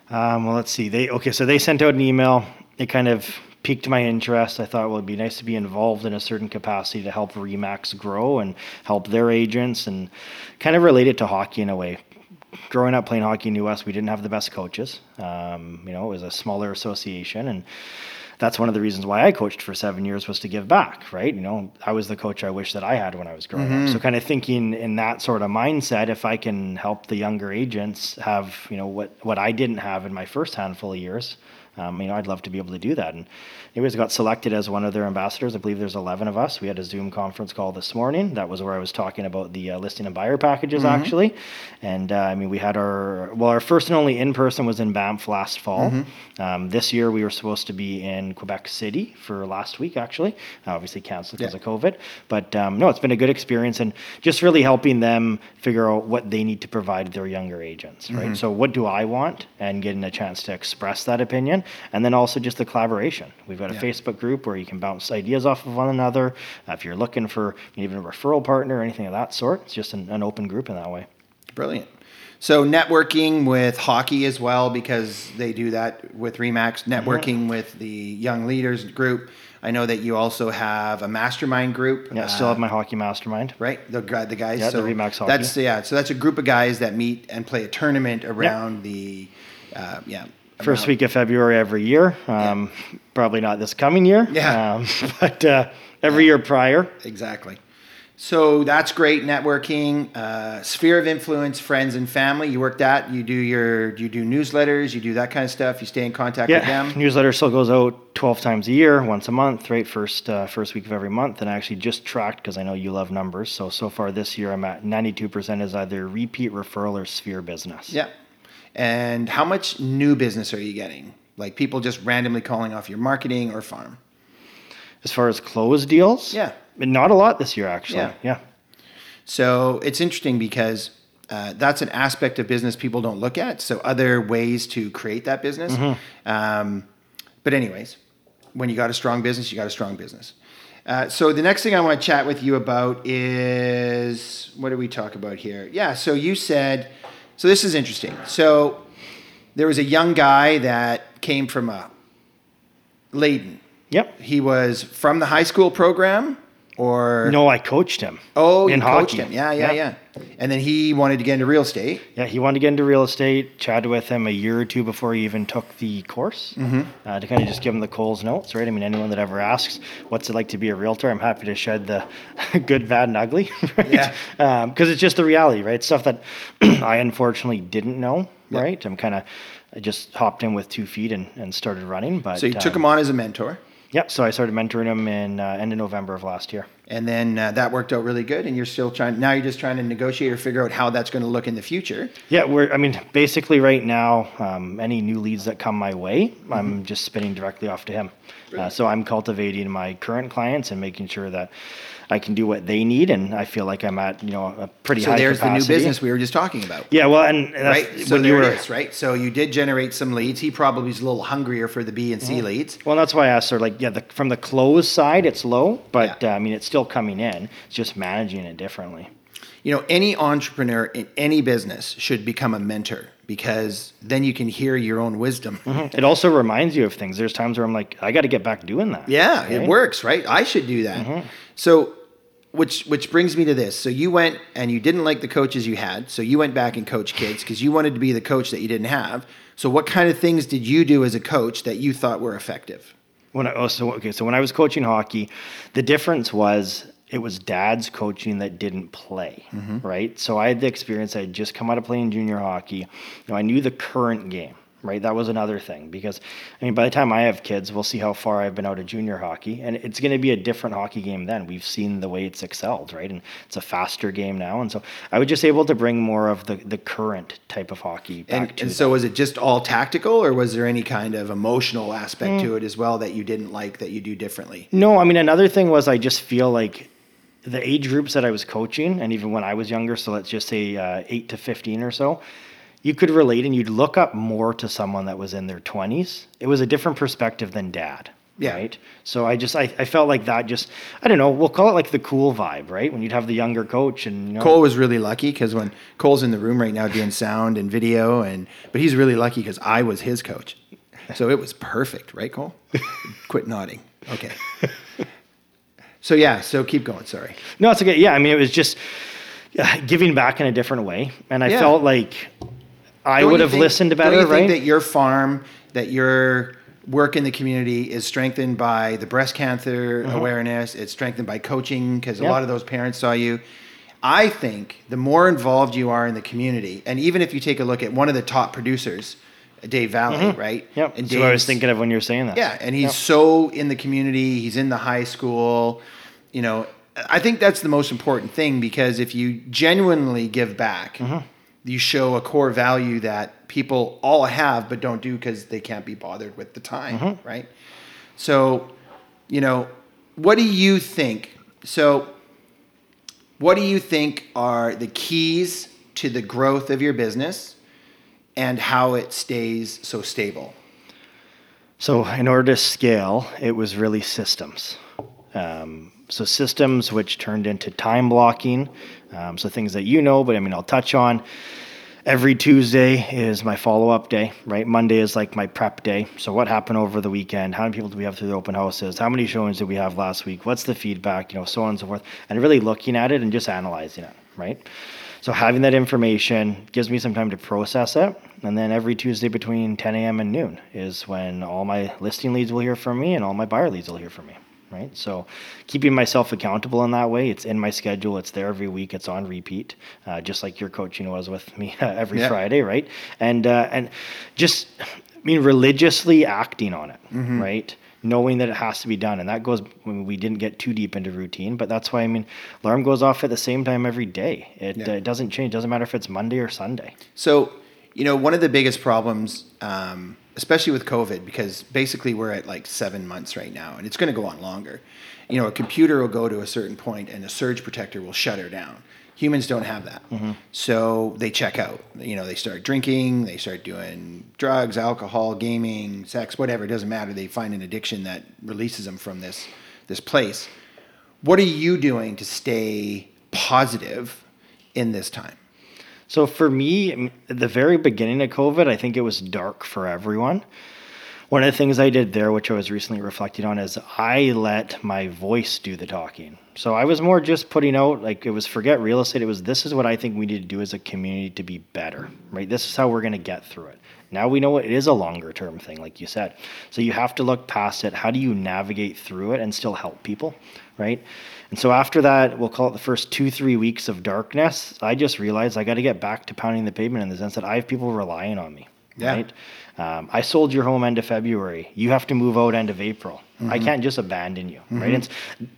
Um, well, let's see. They okay. So they sent out an email. It kind of piqued my interest. I thought, well, it'd be nice to be involved in a certain capacity to help Remax grow and help their agents and kind of relate it to hockey in a way. Growing up playing hockey in the U.S., we didn't have the best coaches. Um, you know, it was a smaller association, and that's one of the reasons why I coached for seven years was to give back, right? You know, I was the coach I wish that I had when I was growing up. Mm-hmm. So kind of thinking in that sort of mindset, if I can help the younger agents have, you know, what what I didn't have in my first handful of years, um, you know, I'd love to be able to do that. And anyways, I got selected as one of their ambassadors. I believe there's 11 of us. We had a Zoom conference call this morning. That was where I was talking about the uh, listing and buyer packages actually. And uh, I mean, we had our well, our first and only in person was in Banff last fall. Um, this year we were supposed to be in Quebec City for last week actually. Obviously canceled because Yeah. of COVID. But um, no, it's been a good experience and just really helping them figure out what they need to provide their younger agents, right? So what do I want and getting a chance to express that opinion. And then also just the collaboration. We've got a Yeah. Facebook group where you can bounce ideas off of one another. Uh, if you're looking for even a referral partner or anything of that sort, it's just an, an open group in that way. Brilliant. So networking with hockey as well because they do that with Remax. Networking with the young leaders group. I know that you also have a mastermind group. Yeah, still uh, have my hockey mastermind. right? The the guys. Yeah, the Remax Hockey. That's yeah. So that's a group of guys that meet and play a tournament around the, uh, yeah. First week of February every year. Um, Probably not this coming year. Yeah. Um, but uh, every year prior. Exactly. So that's great networking. Uh, sphere of influence, friends and family. You work that. You do your. You do newsletters. You do that kind of stuff. You stay in contact with them. newsletter still goes out 12 times a year, once a month, right? First uh, first week of every month. And I actually just tracked because I know you love numbers. So, so far this year, I'm at 92% is either repeat referral or sphere business. Yeah. And how much new business are you getting? Like people just randomly calling off your marketing or farm? As far as closed deals, Yeah. not a lot this year, actually. Yeah. yeah. So it's interesting because uh, that's an aspect of business people don't look at. So other ways to create that business. Um, but anyways, when you got a strong business, you got a strong business. Uh, so the next thing I want to chat with you about is what did we talk about here? Yeah. So you said, so this is interesting. So there was a young guy that came from a Layton. Yep. He was from the high school program, or No, I coached him. Oh, in you coached hockey. him. Yeah, yeah, yeah. And then he wanted to get into real estate. Yeah, he wanted to get into real estate. Chatted with him a year or two before he even took the course Mm-hmm. uh, to kind of just give him the Coles notes, right? I mean, anyone that ever asks, what's it like to be a realtor? I'm happy to shed the good, bad, and ugly, right? Yeah. Because it's just the reality, right? Stuff that I unfortunately didn't know, Yeah. right? I'm kind of, I just hopped in with two feet and, and started running. But So you took um, him on as a mentor, Yep. So I started mentoring him in uh, end of November of last year. and then uh, that worked out really good. And you're still trying. Now you're just trying to negotiate or figure out how that's going to look in the future. Yeah, we're. I mean, basically, right now, um, any new leads that come my way, Mm-hmm. I'm just spinning directly off to him. Uh, so I'm cultivating my current clients and making sure that I can do what they need, and I feel like I'm at you know a pretty So high So there's the new business we were just talking about. Yeah, well, and, Right. So there you were. it is. Right. So you did generate some leads. He probably is a little hungrier for the B and C Mm-hmm. leads. Well, that's why I asked her. Like, yeah, the, from the close side, it's low, but Yeah. uh, I mean, it's still coming in. It's just managing it differently. You know, any entrepreneur in any business should become a mentor because then you can hear your own wisdom. It also reminds you of things. There's times where I'm like, I got to get back doing that. Yeah, right? it works, right? I should do that. Mm-hmm. So which which brings me to this. So you went and you didn't like the coaches you had. So you went back and coached kids because you wanted to be the coach that you didn't have. So what kind of things did you do as a coach that you thought were effective? When I oh, so okay, so when I was coaching hockey, the difference was it was dad's coaching that didn't play, mm-hmm. right? So I had the experience. I had just come out of playing junior hockey. You know, I knew the current game, right? That was another thing because I mean, by the time I have kids, we'll see how far I've been out of junior hockey, and it's going to be a different hockey game then. We've seen the way it's excelled, right? And it's a faster game now, and so I was just able to bring more of the the current type of hockey back And, to and so was it just all tactical or was there any kind of emotional aspect to it as well that you didn't like that you do differently? No, I mean another thing was I just feel like the age groups that I was coaching, and even when I was younger, so let's just say uh, eight to fifteen or so, you could relate and you'd look up more to someone that was in their twenties. It was a different perspective than dad. Yeah. Right. So I just I, I felt like that just I don't know we'll call it like the cool vibe right when you'd have the younger coach and you know, Cole was really lucky because when Cole's in the room right now doing sound and video, and but he's really lucky because I was his coach, so it was perfect, right, Cole? Quit nodding. Okay. So yeah, so keep going. Sorry. No, it's okay. Yeah, I mean, it was just giving back in a different way, and I Yeah. felt like I would have think- listened Don't better, you think that your farm, that your work in the community is strengthened by the breast cancer awareness? It's strengthened by coaching because a Mm-hmm. Lot of those parents saw you. I think the more involved you are in the community, and even if you take a look at one of the top producers, Dave Valley, right? Yep. And That's what I was thinking of when you were saying that. yeah, and he's Yep. so in the community. He's in the high school. You know, I think that's the most important thing because if you genuinely give back, Mm-hmm. You show a core value that people all have but don't do because they can't be bothered with the time, Mm-hmm. right? So, you know, what do you think? So, what do you think are the keys to the growth of your business and how it stays so stable? So, in order to scale, it was really systems. Um, so, systems which turned into time blocking. Um, so, things that you know, but I mean, I'll touch on. Every Tuesday is my follow up day, right? Monday is like my prep day. So, what happened over the weekend? How many people do we have through the open houses? How many showings did we have last week? What's the feedback? You know, so on and so forth. And really looking at it and just analyzing it, right? So having that information gives me some time to process it. And then every Tuesday between 10 a.m. and noon is when all my listing leads will hear from me and all my buyer leads will hear from me. Right. So keeping myself accountable in that way, it's in my schedule. It's there every week. It's on repeat, uh, just like your coaching was with me every Yeah. Friday. Right. And, uh, and just, I mean, religiously acting on it. Right knowing that it has to be done. And that goes when we didn't get too deep into routine, but that's why I mean, alarm goes off at the same time every day. It, Yeah. uh, it doesn't change. It Doesn't matter if it's Monday or Sunday. So, you know, one of the biggest problems, um, especially with COVID, because basically we're at like seven months right now, and it's going to go on longer. You know, a computer will go to a certain point, and a surge protector will shut her down. Humans don't have that, mm-hmm. so they check out. You know, they start drinking, they start doing drugs, alcohol, gaming, sex, whatever. It doesn't matter. They find an addiction that releases them from this this place. What are you doing to stay positive in this time? So for me, the very beginning of COVID, I think it was dark for everyone. One of the things I did there, which I was recently reflecting on, is I let my voice do the talking. So I was more just putting out, like, it was forget real estate. It was this is what I think we need to do as a community to be better, right? This is how we're going to get through it. Now we know it is a longer term thing, like you said. So you have to look past it. How do you navigate through it and still help people, right? And so after that, we'll call it the first two, three weeks of darkness, I just realized I got to get back to pounding the pavement in the sense that I have people relying on me, Yeah. right? Um, I sold your home end of February. You have to move out end of April. Mm-hmm. I can't just abandon you, right? It's,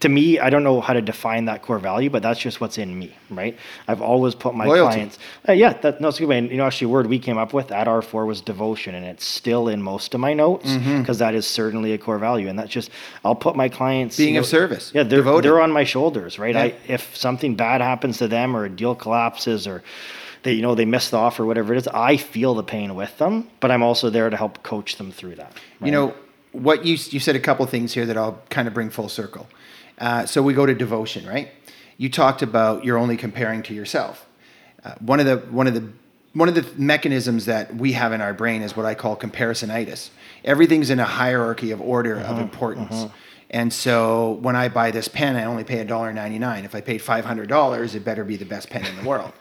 to me, I don't know how to define that core value, but that's just what's in me, right? I've always put my Loyalty. clients. Uh, yeah, that, no, it's a good way. And, you know, actually, a word we came up with at R4 was devotion, and it's still in most of my notes Mm-hmm. because is certainly a core value. And that's just, I'll put my clients Being you of service, Yeah, they're devoted. they're on my shoulders, right? Yeah. I, if something bad happens to them or a deal collapses or they you know they miss the offer, whatever it is, I feel the pain with them, but I'm also there to help coach them through that. You know what you you said a couple things here that I'll kind of bring full circle. Uh, so we go to devotion, right? You talked about you're only comparing to yourself. Uh, one of the one of the one of the mechanisms that we have in our brain is what I call comparisonitis. Everything's in a hierarchy of order of importance. And so when I buy this pen, I only pay $1.99. If I paid $500, it better be the best pen in the world.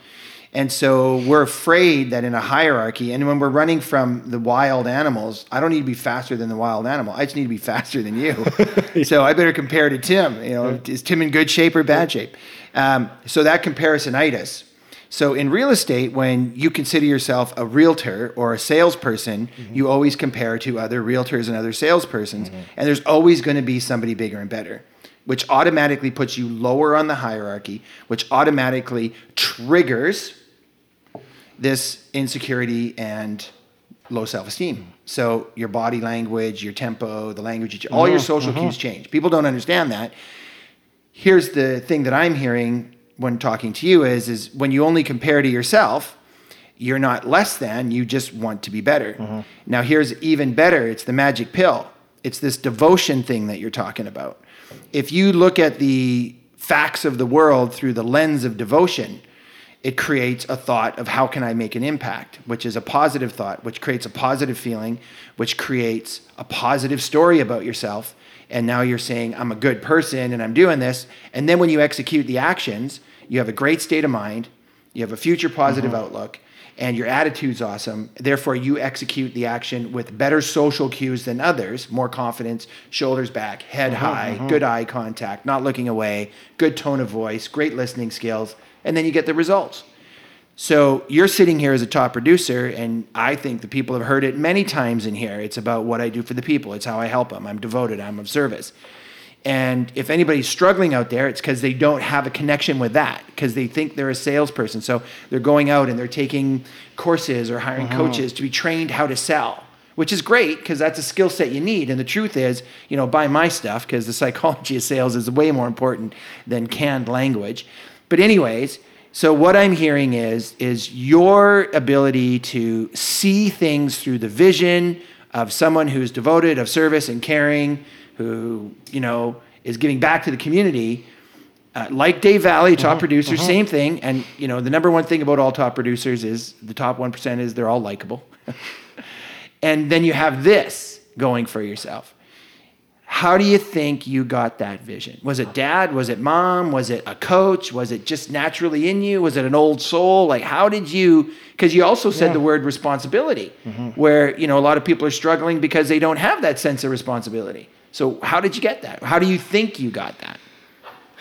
And so we're afraid that in a hierarchy, and when we're running from the wild animals, I don't need to be faster than the wild animal. I just need to be faster than you. so I better compare to Tim. You know, is Tim in good shape or bad shape? Um, so that comparisonitis. So in real estate, when you consider yourself a realtor or a salesperson, mm-hmm. you always compare to other realtors and other salespersons, mm-hmm. and there's always going to be somebody bigger and better which automatically puts you lower on the hierarchy, which automatically triggers this insecurity and low self-esteem. So your body language, your tempo, the language, all mm-hmm, your social mm-hmm. cues change. People don't understand that. Here's the thing that I'm hearing when talking to you is is when you only compare to yourself, you're not less than, you just want to be better. Mm-hmm. Now here's even better, it's the magic pill. It's this devotion thing that you're talking about if you look at the facts of the world through the lens of devotion, it creates a thought of how can I make an impact, which is a positive thought, which creates a positive feeling, which creates a positive story about yourself. And now you're saying, I'm a good person and I'm doing this. And then when you execute the actions, you have a great state of mind, you have a future positive mm-hmm. outlook, and your attitude's awesome. Therefore, you execute the action with better social cues than others, more confidence, shoulders back, head uh-huh, high, uh-huh. good eye contact, not looking away, good tone of voice, great listening skills, and then you get the results. So you're sitting here as a top producer, and I think the people have heard it many times in here. It's about what I do for the people. It's how I help them. I'm devoted. I'm of service. And if anybody's struggling out there, it's because they don't have a connection with that, because they think they're a salesperson. So they're going out and they're taking courses or hiring uh-huh. coaches to be trained how to sell, which is great because that's a skill set you need. And the truth is, you know, buy my stuff because the psychology of sales is way more important than canned language. But, anyways, so what I'm hearing is is your ability to see things through the vision of someone who's devoted, of service and caring who you know is giving back to the community. Uh, like Dave Valley, top uh-huh, producer, uh-huh. same thing. And you know, the number one thing about all top producers is the top one percent is they're all likable. and then you have this going for yourself. How do you think you got that vision? Was it dad? Was it mom? Was it a coach? Was it just naturally in you? Was it an old soul? Like, how did you? Because you also said yeah. the word responsibility, mm-hmm. where you know a lot of people are struggling because they don't have that sense of responsibility. So how did you get that? How do you think you got that?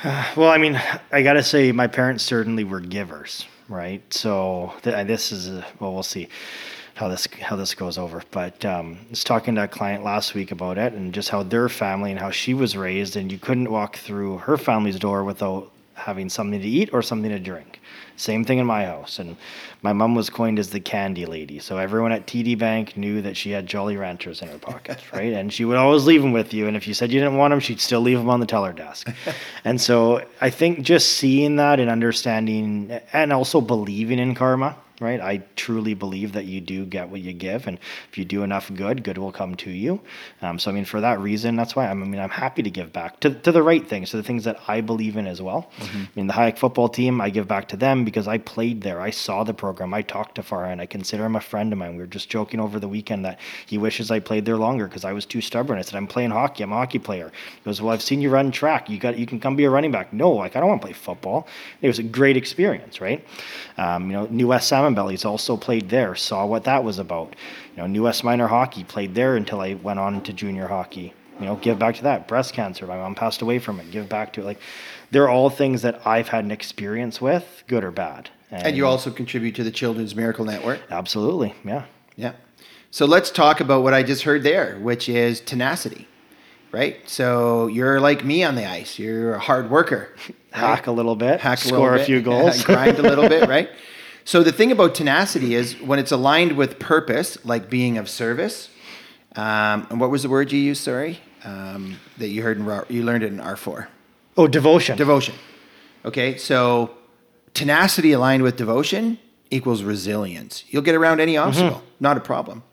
well, I mean, I got to say, my parents certainly were givers, right? So th- this is a, well, we'll see how this how this goes over. But um, I was talking to a client last week about it and just how their family and how she was raised, and you couldn't walk through her family's door without having something to eat or something to drink. Same thing in my house. And my mom was coined as the candy lady. So everyone at TD Bank knew that she had Jolly Ranchers in her pocket, right? And she would always leave them with you. And if you said you didn't want them, she'd still leave them on the teller desk. and so I think just seeing that and understanding and also believing in karma, right? I truly believe that you do get what you give, and if you do enough good, good will come to you. Um, so I mean, for that reason, that's why I'm, I mean I'm happy to give back to, to the right things, to the things that I believe in as well. Mm-hmm. I mean, the Hyack football team, I give back to them because I played there, I saw the program, I talked to Farhan, I consider him a friend of mine. We were just joking over the weekend that he wishes I played there longer because I was too stubborn. I said I'm playing hockey, I'm a hockey player. He goes, well, I've seen you run track. You got you can come be a running back. No, like I don't want to play football. It was a great experience, right? Um, you know, New West Salmon Bellies also played there, saw what that was about. You know, New West Minor Hockey played there until I went on to junior hockey. You know, give back to that. Breast cancer, my mom passed away from it. Give back to it. Like, they're all things that I've had an experience with, good or bad. And, and you also contribute to the Children's Miracle Network. Absolutely, yeah. Yeah. So let's talk about what I just heard there, which is tenacity right? So you're like me on the ice. You're a hard worker. Right? Hack a little bit, hack a score a, a few goals, grind a little bit, right? So the thing about tenacity is when it's aligned with purpose, like being of service. Um, and what was the word you used? Sorry, um, that you heard in you learned it in R four. Oh, devotion. Devotion. Okay, so tenacity aligned with devotion equals resilience. You'll get around any obstacle, mm-hmm. not a problem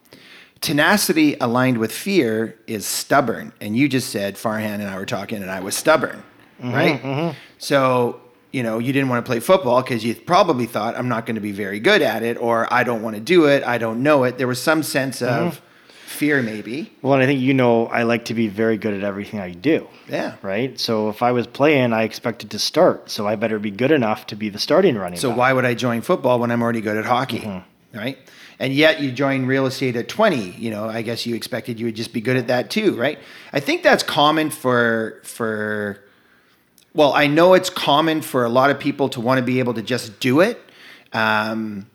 tenacity aligned with fear is stubborn. And you just said Farhan and I were talking, and I was stubborn, mm-hmm, right? Mm-hmm. So you know you didn't want to play football because you probably thought I'm not going to be very good at it, or I don't want to do it, I don't know it. There was some sense mm-hmm. of fear maybe. Well, and I think you know I like to be very good at everything I do. Yeah. Right. So if I was playing, I expected to start. So I better be good enough to be the starting running. So back. why would I join football when I'm already good at hockey? Mm-hmm. Right? And yet you join real estate at 20, you know, I guess you expected you would just be good at that too, right? I think that's common for for well, I know it's common for a lot of people to want to be able to just do it. Um,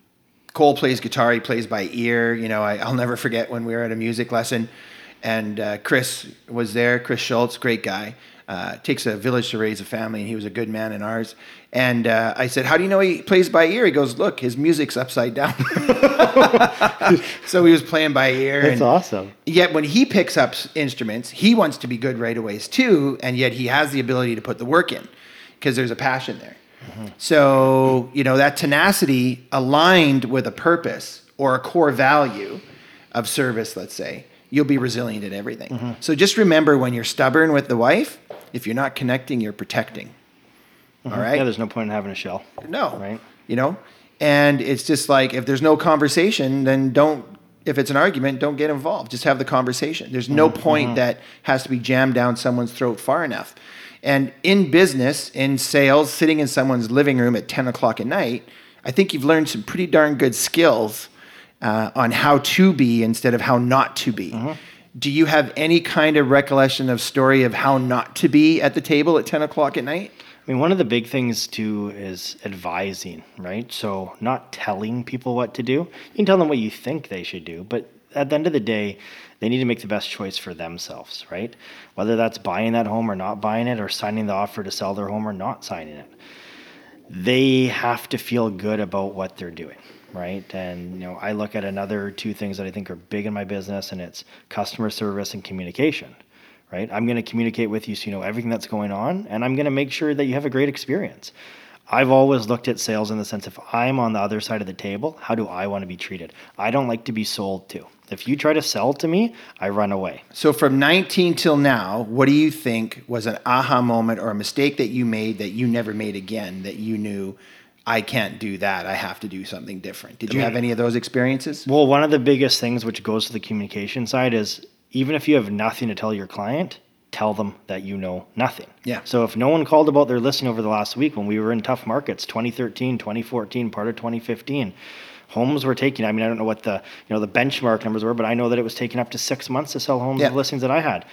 Cole plays guitar, he plays by ear. You know, I, I'll never forget when we were at a music lesson and uh, Chris was there, Chris Schultz, great guy. Uh, takes a village to raise a family, and he was a good man in ours. And uh, I said, "How do you know he plays by ear?" He goes, "Look, his music's upside down." so he was playing by ear. That's and awesome. Yet when he picks up instruments, he wants to be good right away too, and yet he has the ability to put the work in because there's a passion there. So you know that tenacity aligned with a purpose or a core value of service, let's say, you'll be resilient at everything. Mm-hmm. So just remember when you're stubborn with the wife, if you're not connecting, you're protecting. Mm-hmm. All right. Yeah, there's no point in having a shell. No. Right. You know? And it's just like if there's no conversation, then don't if it's an argument, don't get involved. Just have the conversation. There's no mm-hmm. point that has to be jammed down someone's throat far enough. And in business, in sales, sitting in someone's living room at 10 o'clock at night, I think you've learned some pretty darn good skills uh, on how to be instead of how not to be. Do you have any kind of recollection of story of how not to be at the table at 10 o'clock at night? I mean, one of the big things too is advising, right? So not telling people what to do. You can tell them what you think they should do, but at the end of the day, they need to make the best choice for themselves, right? Whether that's buying that home or not buying it, or signing the offer to sell their home or not signing it. They have to feel good about what they're doing, right? And you know, I look at another two things that I think are big in my business, and it's customer service and communication right? I'm going to communicate with you so you know everything that's going on, and I'm going to make sure that you have a great experience. I've always looked at sales in the sense if I'm on the other side of the table, how do I want to be treated? I don't like to be sold to. If you try to sell to me, I run away. So from 19 till now, what do you think was an aha moment or a mistake that you made that you never made again that you knew I can't do that. I have to do something different. Did you have any of those experiences? Well, one of the biggest things which goes to the communication side is even if you have nothing to tell your client, tell them that you know nothing. Yeah. So if no one called about their listing over the last week when we were in tough markets, 2013, 2014, part of 2015, homes were taking, I mean, I don't know what the, you know, the benchmark numbers were, but I know that it was taking up to six months to sell homes Yeah. with listings that I had.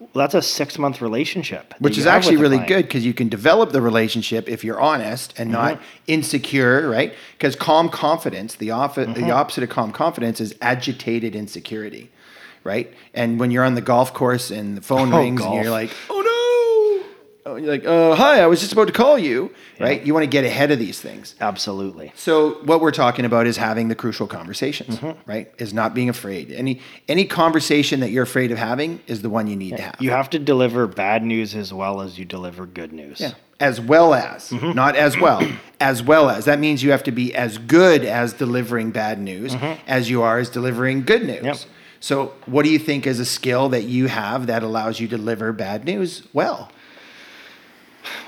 Well, that's a six month relationship. Which is actually really client. good because you can develop the relationship if you're honest and not Mm-hmm. insecure, right? Because calm confidence, the, off- Mm-hmm. the opposite of calm confidence is agitated insecurity, right? And when you're on the golf course and the phone Oh, rings and you're like, oh no. Oh, you're like, uh, hi, I was just about to call you, right? You want to get ahead of these things. Absolutely. So what we're talking about is having the crucial conversations, Mm-hmm. right? Is not being afraid. Any any conversation that you're afraid of having is the one you need to have. You have to deliver bad news as well as you deliver good news. Yeah. As well as, Mm-hmm. not as well, as well as. That means you have to be as good as delivering bad news as you are as delivering good news. Mm-hmm. Yep. So, what do you think is a skill that you have that allows you to deliver bad news well?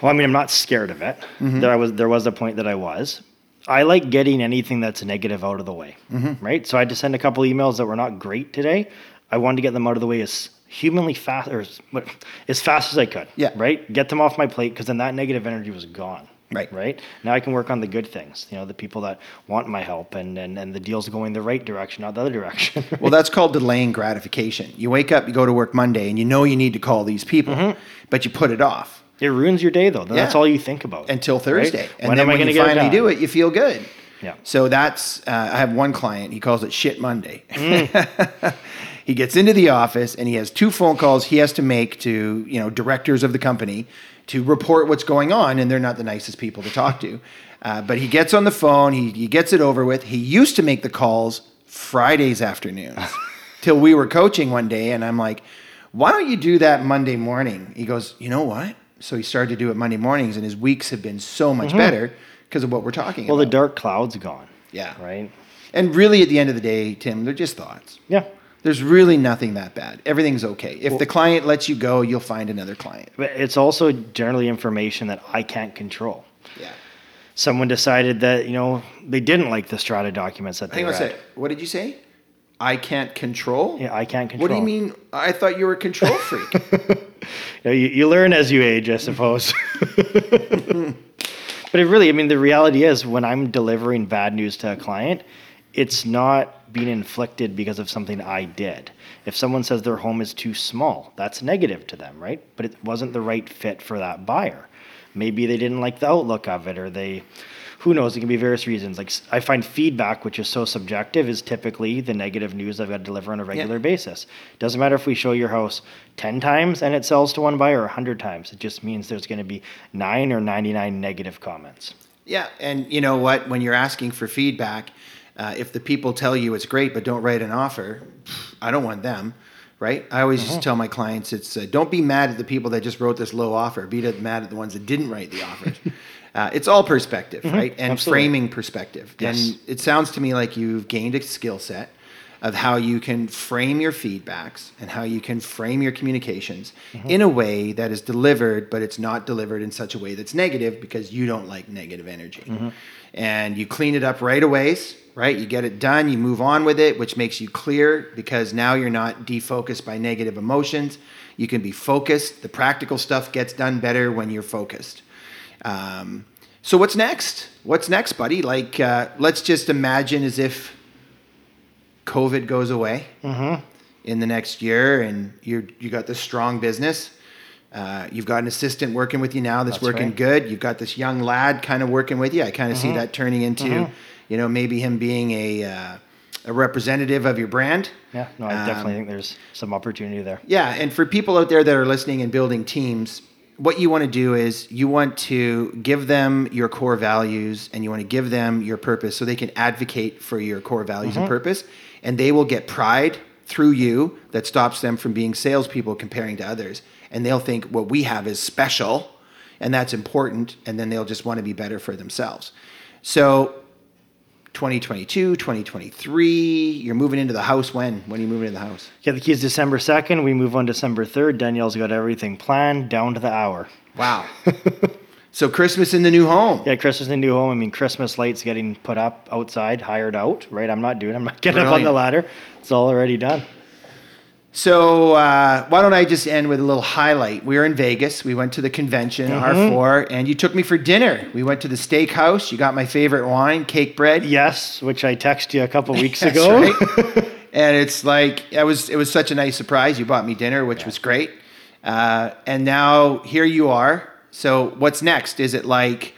Well, I mean, I'm not scared of it. Mm-hmm. There I was. There was a point that I was. I like getting anything that's negative out of the way, Mm-hmm. right? So I had to send a couple emails that were not great today. I wanted to get them out of the way as humanly fast or as, what- as fast as I could. Yeah. Right. Get them off my plate because then that negative energy was gone. Right. Right. Now I can work on the good things. You know, the people that want my help and and, and the deals going the right direction, not the other direction. Well, that's called delaying gratification. You wake up, you go to work Monday, and you know you need to call these people, Mm-hmm. but you put it off it ruins your day though. Then That's all you think about until right? Thursday. And when then am I when going to you finally do it, you feel good. Yeah. So that's, uh, I have one client, he calls it Shit Monday. Mm. he gets into the office and he has two phone calls he has to make to, you know, directors of the company to report what's going on, and they're not the nicest people to talk to. Uh, but he gets on the phone, he, he gets it over with. He used to make the calls Fridays afternoons till we were coaching one day, and I'm like, why don't you do that Monday morning? He goes, you know what? So he started to do it Monday mornings, and his weeks have been so much better because of what we're talking Mm-hmm. Well, the dark cloud's gone. Yeah. Right. And really, at the end of the day, Tim, they're just thoughts. Yeah. There's really nothing that bad. Everything's okay. If the client lets you go, you'll find another client. But it's also generally information that I can't control. Yeah. Someone decided that, you know, they didn't like the strata documents that they Hang read. What did you say? I can't control. Yeah, I can't control. What do you mean? I thought you were a control freak. You, you learn as you age, I suppose. but it really, I mean, the reality is when I'm delivering bad news to a client, it's not being inflicted because of something I did. If someone says their home is too small, that's negative to them, right? But it wasn't the right fit for that buyer. Maybe they didn't like the outlook of it, or they, who knows, it can be various reasons. Like I find feedback, which is so subjective, is typically the negative news I've got to deliver on a regular basis. Doesn't matter if we show your house 10 times and it sells to one buyer or 100 times. It just means there's going to be nine or 99 negative comments. Yeah, and you know what? When you're asking for feedback, uh, if the people tell you it's great but don't write an offer, I don't want them, right? I always just tell my clients it's uh, don't be mad at the people that just wrote this low offer. Be mad at the ones that didn't write the offers. uh, it's all perspective, mm-hmm. right? And absolutely. framing perspective. Yes. And it sounds to me like you've gained a skill set of how you can frame your feedbacks and how you can frame your communications mm-hmm. in a way that is delivered, but it's not delivered in such a way that's negative because you don't like negative energy. Mm-hmm. And you clean it up right away, right? You get it done, you move on with it, which makes you clear because now you're not defocused by negative emotions. You can be focused. The practical stuff gets done better when you're focused. Um, so what's next? What's next, buddy? Like, uh, let's just imagine as if COVID goes away in the next year, and you you got this strong business. Uh, you've got an assistant working with you now that's, That's working right. good. You've got this young lad kind of working with you. I kind of see that turning into, you know, maybe him being a uh, a representative of your brand. Yeah, no, I definitely think there's some opportunity there. Yeah, and for people out there that are listening and building teams, what you want to do is you want to give them your core values and you want to give them your purpose so they can advocate for your core values and mm-hmm. purpose, and they will get pride through you that stops them from being salespeople comparing to others, and they'll think what we have is special, and that's important, and then they'll just want to be better for themselves. So 2022, 2023. You're moving into the house when? When are you moving into the house? Get the keys December 2nd. We move on December 3rd. Danielle's got everything planned down to the hour. Wow. so Christmas in the new home. Yeah, Christmas in the new home. I mean, Christmas lights getting put up outside, hired out, right? I'm not doing. I'm not getting up on the ladder. It's all already done. So uh, why don't I just end with a little highlight? We were in Vegas. We went to the convention, R4, and you took me for dinner. We went to the steakhouse. You got my favorite wine, Cakebread. Yes, which I texted you a couple weeks ago. right. and it's like it was it was such a nice surprise. You bought me dinner, which was great. Uh, and now here you are. So what's next? Is it like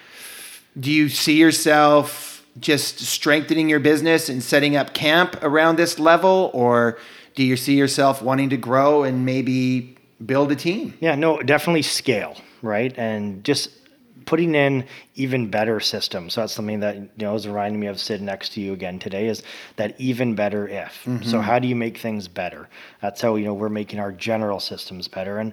do you see yourself just strengthening your business and setting up camp around this level or do you see yourself wanting to grow and maybe build a team? Yeah, no, definitely scale, right? And just putting in even better systems. So that's something that you know is reminding me of sitting next to you again today is that even better if. Mm-hmm. So how do you make things better? That's how you know we're making our general systems better. And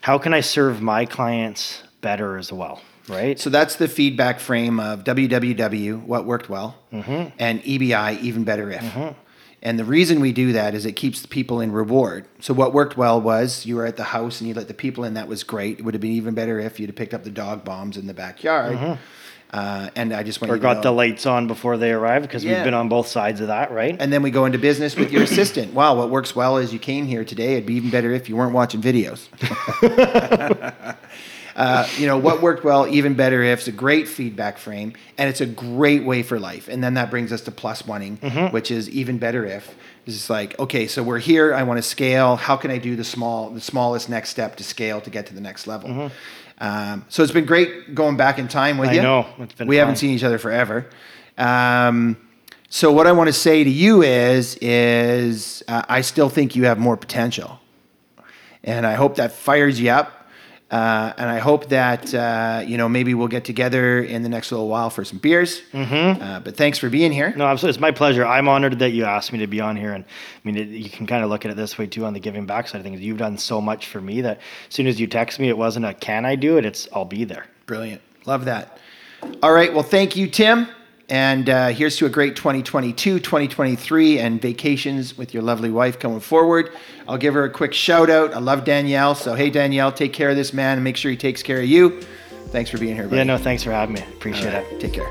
how can I serve my clients better as well? Right? So that's the feedback frame of WWW, what worked well, mm-hmm. and EBI, even better if. Mm-hmm. And the reason we do that is it keeps the people in reward. So what worked well was you were at the house and you let the people in. That was great. It would have been even better if you'd have picked up the dog bombs in the backyard. Uh, and I just want or you to got know- the lights on before they arrive because Yeah. we've been on both sides of that, right? and then we go into business with your assistant. Wow, what works well is you came here today. It'd be even better if you weren't watching videos. uh, you know, what worked well, even better if it's a great feedback frame and it's a great way for life. And then that brings us to plus oneing, which is even better if. It's like, okay, so we're here. I want to scale. How can I do the small, the smallest next step to scale to get to the next level? Um, so it's been great going back in time with I you. know. It's been we haven't seen each other forever. Um, so what I want to say to you is, is uh, I still think you have more potential, and I hope that fires you up. Uh, and I hope that uh, you know maybe we'll get together in the next little while for some beers. Mm-hmm. Uh, but thanks for being here. No, absolutely. It's my pleasure. I'm honored that you asked me to be on here. And I mean, it, you can kind of look at it this way too on the giving back side of things. You've done so much for me that as soon as you text me, it wasn't a can I do it? It's I'll be there. Brilliant. Love that. All right. Well, thank you, Tim. And uh, here's to a great 2022, 2023, and vacations with your lovely wife coming forward. I'll give her a quick shout out. I love Danielle. So, hey, Danielle, take care of this man and make sure he takes care of you. Thanks for being here, buddy. Yeah, no, thanks for having me. Appreciate All it. Take care.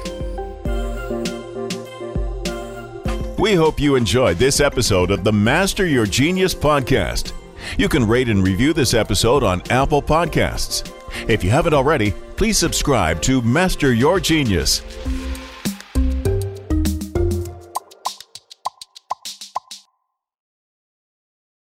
We hope you enjoyed this episode of the Master Your Genius podcast. You can rate and review this episode on Apple Podcasts. If you haven't already, please subscribe to Master Your Genius.